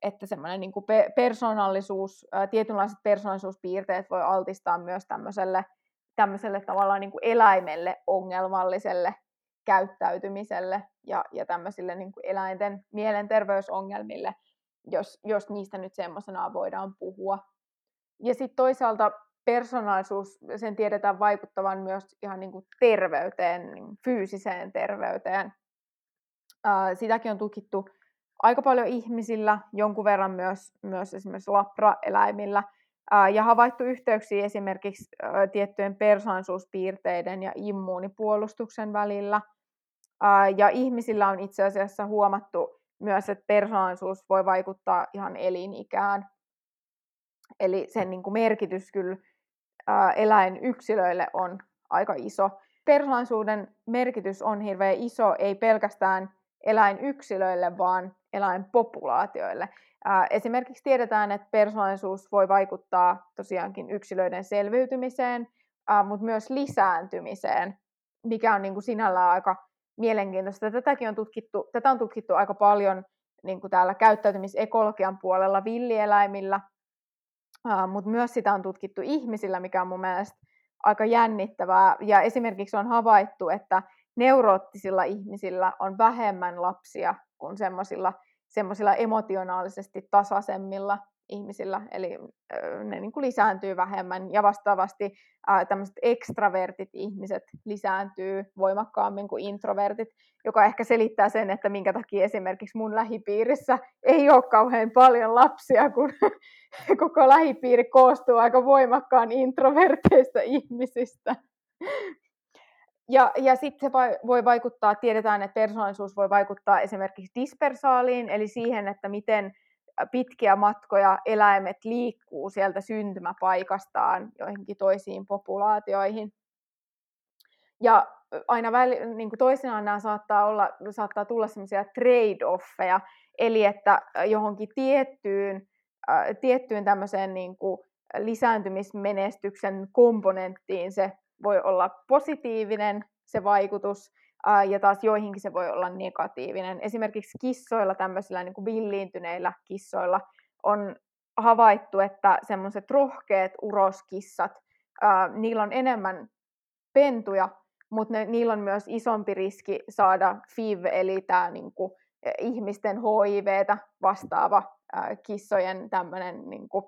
että semmoinen niin persoonallisuus, tietynlaiset persoonallisuuspiirteet voi altistaa myös tämmöiselle, tämmöiselle tavallaan niin eläimelle ongelmalliselle käyttäytymiselle ja, ja tämmöisille niin eläinten mielenterveysongelmille, jos, jos niistä nyt semmoisena voidaan puhua. Ja sitten toisaalta persoonallisuus, sen tiedetään vaikuttavan myös ihan niin kuin terveyteen, niin fyysiseen terveyteen. sitäkin on tukittu aika paljon ihmisillä, jonkun verran myös, myös esimerkiksi lapra-eläimillä, ja havaittu yhteyksiä esimerkiksi tiettyjen persoonallisuuspiirteiden ja immuunipuolustuksen välillä. Ja ihmisillä on itse asiassa huomattu myös, että persoonallisuus voi vaikuttaa ihan elinikään. Eli sen niin kuin merkitys kyllä eläinyksilöille on aika iso. Persoonallisuuden merkitys on hirveän iso, ei pelkästään eläinyksilöille, vaan eläinpopulaatioille. Esimerkiksi tiedetään, että persoonallisuus voi vaikuttaa tosiaankin yksilöiden selviytymiseen, mutta myös lisääntymiseen, mikä on niin kuin sinällään aika mielenkiintoista. Tätäkin on tutkittu, tätä on tutkittu aika paljon niin kuin täällä käyttäytymisekologian puolella villieläimillä, mutta myös sitä on tutkittu ihmisillä, mikä on mun mielestä aika jännittävää. Ja esimerkiksi on havaittu, että neuroottisilla ihmisillä on vähemmän lapsia kuin semmoisilla emotionaalisesti tasaisemmilla ihmisillä, eli ne niin kuin lisääntyy vähemmän ja vastaavasti tämmöiset ekstravertit ihmiset lisääntyy voimakkaammin kuin introvertit, joka ehkä selittää sen, että minkä takia esimerkiksi mun lähipiirissä ei ole kauhean paljon lapsia, kun koko lähipiiri koostuu aika voimakkaan introverteista ihmisistä. Ja, ja sitten se voi vaikuttaa, tiedetään, että persoonallisuus voi vaikuttaa esimerkiksi dispersaaliin, eli siihen, että miten pitkiä matkoja eläimet liikkuu sieltä syntymäpaikastaan joihinkin toisiin populaatioihin. Ja aina väli, niin kuin toisinaan nämä saattaa, olla, saattaa tulla semmoisia trade-offeja, eli että johonkin tiettyyn, äh, tiettyyn tämmöiseen niin kuin lisääntymismenestyksen komponenttiin se voi olla positiivinen se vaikutus, ja taas joihinkin se voi olla negatiivinen. Esimerkiksi kissoilla, tämmöisillä niin kuin villiintyneillä kissoilla, on havaittu, että semmoiset rohkeat uroskissat, niillä on enemmän pentuja, mutta ne, niillä on myös isompi riski saada FIV, eli tämä niin kuin, ihmisten HIVtä vastaava ää, kissojen tämmöinen niin kuin,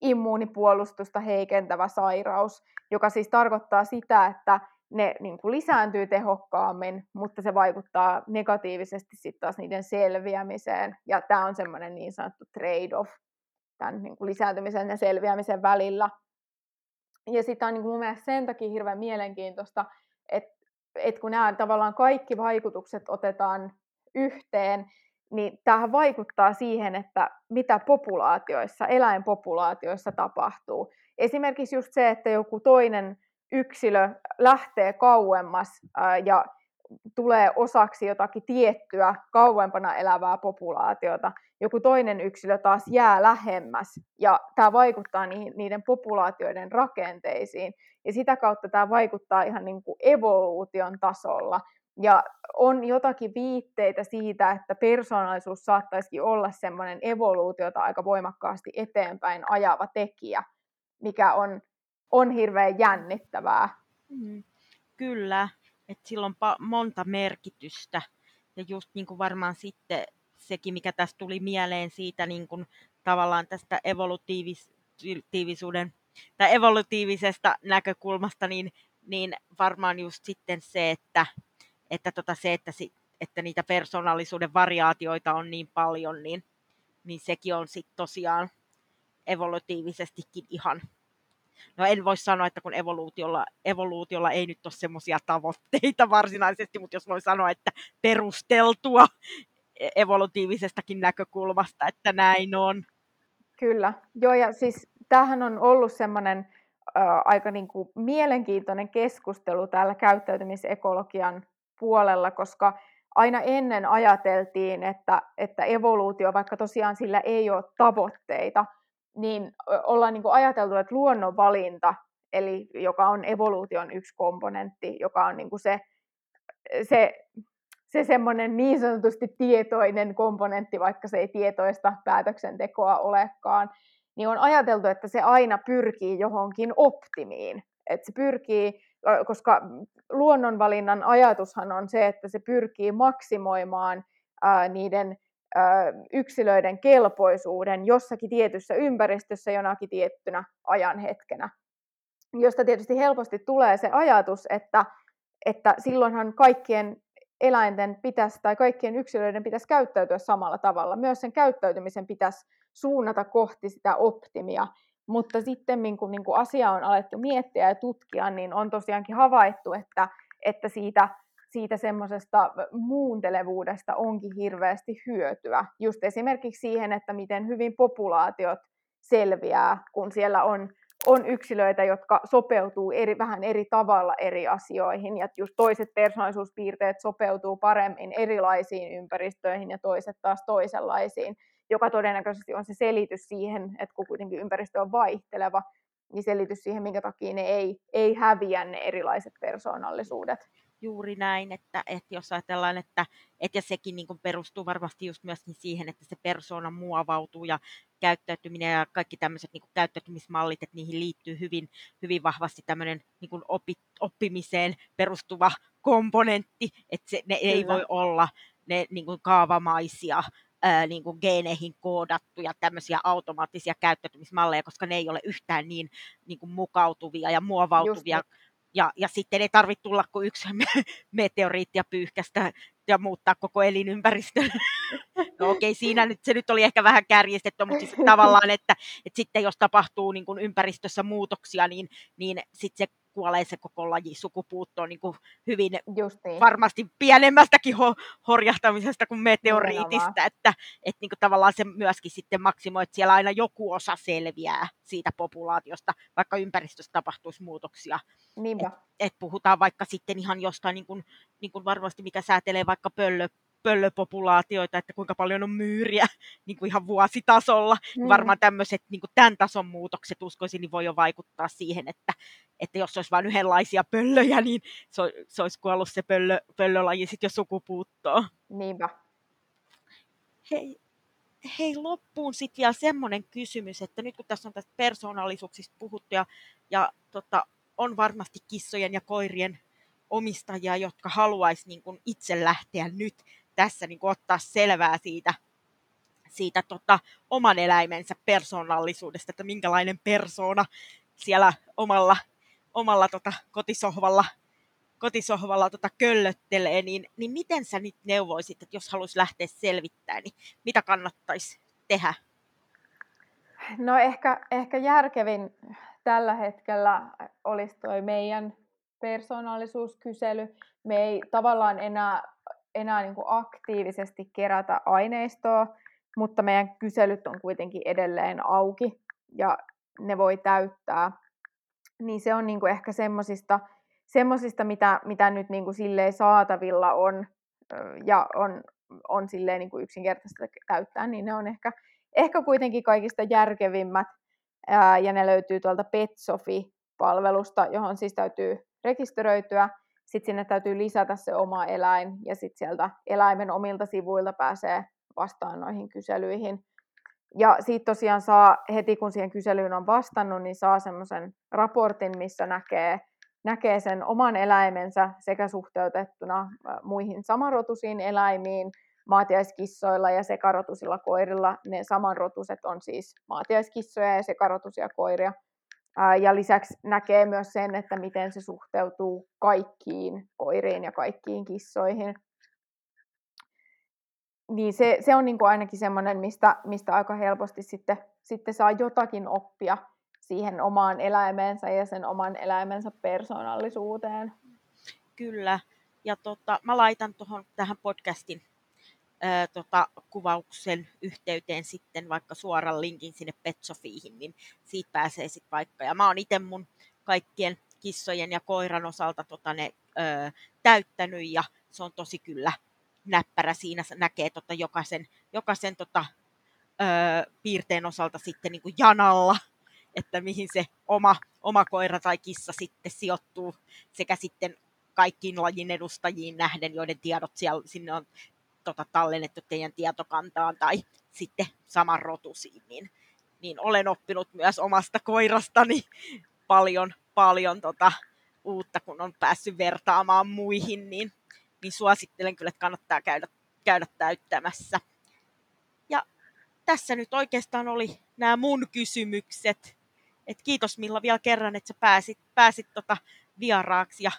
immuunipuolustusta heikentävä sairaus, joka siis tarkoittaa sitä, että ne niin kuin lisääntyy tehokkaammin, mutta se vaikuttaa negatiivisesti sitten taas niiden selviämiseen. Ja tämä on semmoinen niin sanottu trade-off tämän niin kuin lisääntymisen ja selviämisen välillä. Ja sitten on niin kuin mun mielestä sen takia hirveän mielenkiintoista, että, että kun nämä tavallaan kaikki vaikutukset otetaan yhteen, niin tämähän vaikuttaa siihen, että mitä populaatioissa, eläinpopulaatioissa tapahtuu. Esimerkiksi just se, että joku toinen yksilö lähtee kauemmas ja tulee osaksi jotakin tiettyä kauempana elävää populaatiota. Joku toinen yksilö taas jää lähemmäs ja tämä vaikuttaa niiden populaatioiden rakenteisiin ja sitä kautta tämä vaikuttaa ihan niin kuin evoluution tasolla. Ja on jotakin viitteitä siitä, että persoonallisuus saattaisikin olla semmoinen evoluutiota aika voimakkaasti eteenpäin ajava tekijä, mikä on, on hirveän jännittävää. Mm, kyllä, että sillä on pa- monta merkitystä. Ja just niin kuin varmaan sitten sekin, mikä tässä tuli mieleen siitä niin kuin tavallaan tästä evolutiivisuuden tai evolutiivisesta näkökulmasta, niin, niin varmaan just sitten se, että, että, tota se, että, si, että niitä persoonallisuuden variaatioita on niin paljon, niin, niin sekin on sitten tosiaan evolutiivisestikin ihan no en voi sanoa, että kun evoluutiolla, evoluutiolla ei nyt ole semmoisia tavoitteita varsinaisesti, mutta jos voi sanoa, että perusteltua e-, evolutiivisestakin näkökulmasta, että näin on. Kyllä, joo ja siis tämähän on ollut semmoinen äh, aika niin kuin mielenkiintoinen keskustelu täällä käyttäytymisekologian puolella, koska aina ennen ajateltiin, että, että evoluutio, vaikka tosiaan sillä ei ole tavoitteita, niin ollaan niin kuin ajateltu, että luonnonvalinta, eli joka on evoluution yksi komponentti, joka on niin kuin se, se, se semmoinen niin sanotusti tietoinen komponentti, vaikka se ei tietoista päätöksentekoa olekaan, niin on ajateltu, että se aina pyrkii johonkin optimiin. Että se pyrkii, koska luonnonvalinnan ajatushan on se, että se pyrkii maksimoimaan ää, niiden yksilöiden kelpoisuuden jossakin tietyssä ympäristössä jonakin tiettynä ajanhetkenä. Josta tietysti helposti tulee se ajatus, että, että silloinhan kaikkien eläinten pitäisi tai kaikkien yksilöiden pitäisi käyttäytyä samalla tavalla. Myös sen käyttäytymisen pitäisi suunnata kohti sitä optimia. Mutta sitten kun niin kuin asia on alettu miettiä ja tutkia, niin on tosiaankin havaittu, että, että siitä siitä semmoisesta muuntelevuudesta onkin hirveästi hyötyä. Just esimerkiksi siihen, että miten hyvin populaatiot selviää, kun siellä on, on yksilöitä, jotka sopeutuu eri, vähän eri tavalla eri asioihin, ja just toiset persoonallisuuspiirteet sopeutuu paremmin erilaisiin ympäristöihin ja toiset taas toisenlaisiin, joka todennäköisesti on se selitys siihen, että kun kuitenkin ympäristö on vaihteleva, niin selitys siihen, minkä takia ne ei, ei häviä ne erilaiset persoonallisuudet juuri näin, että, että jos ajatellaan, että, että ja sekin niin kuin perustuu varmasti just myöskin siihen, että se persoona muovautuu ja käyttäytyminen ja kaikki tämmöiset niin kuin käyttäytymismallit, että niihin liittyy hyvin, hyvin vahvasti tämmöinen niin kuin opi, oppimiseen perustuva komponentti, että se, ne Kyllä. ei voi olla ne niin kuin kaavamaisia ää, niin kuin geeneihin koodattuja tämmöisiä automaattisia käyttäytymismalleja, koska ne ei ole yhtään niin, niin kuin mukautuvia ja muovautuvia Just ja, ja sitten ei tarvitse tulla kuin yksi meteoriitti ja pyyhkästä ja muuttaa koko elinympäristön. No okei, okay, siinä nyt, se nyt oli ehkä vähän kärjistetty, mutta siis tavallaan, että, että sitten jos tapahtuu niin kuin ympäristössä muutoksia, niin, niin sitten se kuolee se koko laji sukupuuttoon niin kuin hyvin niin. varmasti pienemmästäkin ho- horjahtamisesta kuin meteoriitista, että, että niin kuin tavallaan se myöskin sitten maksimoi, että siellä aina joku osa selviää siitä populaatiosta, vaikka ympäristössä tapahtuisi muutoksia. Niinpä. Et, et puhutaan vaikka sitten ihan jostain, niin kuin, niin kuin varmasti mikä säätelee vaikka pöllö, pöllöpopulaatioita, että kuinka paljon on myyriä niin kuin ihan vuositasolla. Mm. Varmaan tämmöiset niin kuin tämän tason muutokset uskoisin, niin voi jo vaikuttaa siihen, että, että jos olisi vain yhdenlaisia pöllöjä, niin se, se olisi kuollut se pöllö, pöllölaji sitten jo sukupuuttoon. Niinpä. Hei, hei loppuun sitten vielä semmoinen kysymys, että nyt kun tässä on tästä persoonallisuuksista puhuttu ja, ja tota, on varmasti kissojen ja koirien omistajia, jotka haluaisi niin kuin itse lähteä nyt tässä niin kuin ottaa selvää siitä, siitä tota, oman eläimensä persoonallisuudesta, että minkälainen persoona siellä omalla, omalla tota, kotisohvalla, kotisohvalla tota, köllöttelee, niin, niin miten sä nyt neuvoisit, että jos haluaisi lähteä selvittämään, niin mitä kannattaisi tehdä? No ehkä, ehkä järkevin tällä hetkellä olisi toi meidän persoonallisuuskysely. Me ei tavallaan enää, enää niin kuin aktiivisesti kerätä aineistoa, mutta meidän kyselyt on kuitenkin edelleen auki ja ne voi täyttää. Niin se on niin kuin ehkä semmoisista, semmosista, mitä, mitä nyt niin kuin silleen saatavilla on ja on, on silleen niin kuin yksinkertaista täyttää, niin ne on ehkä, ehkä kuitenkin kaikista järkevimmät ja ne löytyy tuolta Petsofi-palvelusta, johon siis täytyy rekisteröityä, sitten sinne täytyy lisätä se oma eläin ja sitten sieltä eläimen omilta sivuilta pääsee vastaan noihin kyselyihin. Ja siitä tosiaan saa, heti kun siihen kyselyyn on vastannut, niin saa semmoisen raportin, missä näkee, näkee sen oman eläimensä sekä suhteutettuna muihin samanrotuisiin eläimiin, maatiaiskissoilla ja sekarotusilla koirilla. Ne samanrotuiset on siis maatiaiskissoja ja sekarotuisia koiria. Ja lisäksi näkee myös sen, että miten se suhteutuu kaikkiin koiriin ja kaikkiin kissoihin. Niin se, se on niin kuin ainakin semmoinen, mistä, mistä aika helposti sitten, sitten saa jotakin oppia siihen omaan eläimeensä ja sen oman eläimensä persoonallisuuteen. Kyllä. Ja tota, mä laitan tuohon tähän podcastin ää, tota, kuvauksen yhteyteen sitten vaikka suoran linkin sinne Petsofiihin, niin siitä pääsee sitten vaikka. Ja mä oon itse mun kaikkien kissojen ja koiran osalta tota, ne ö, täyttänyt ja se on tosi kyllä näppärä siinä, näkee tota, jokaisen, jokaisen tota, ö, piirteen osalta sitten niin kuin janalla, että mihin se oma, oma koira tai kissa sitten sijoittuu sekä sitten kaikkiin lajin edustajiin nähden, joiden tiedot siellä, sinne on tota, tallennettu teidän tietokantaan tai sitten saman rotusiin, niin, niin olen oppinut myös omasta koirastani paljon, paljon tota, uutta, kun on päässyt vertaamaan muihin, niin, niin suosittelen kyllä, että kannattaa käydä, käydä täyttämässä. Ja tässä nyt oikeastaan oli nämä mun kysymykset. Et kiitos Milla vielä kerran, että sä pääsit, pääsit tota vieraaksi ja,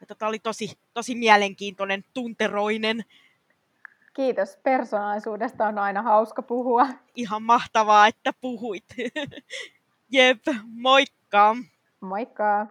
ja tota oli tosi, tosi mielenkiintoinen, tunteroinen Kiitos. Persoonallisuudesta on aina hauska puhua. Ihan mahtavaa, että puhuit. Jep, moikka! Moikka!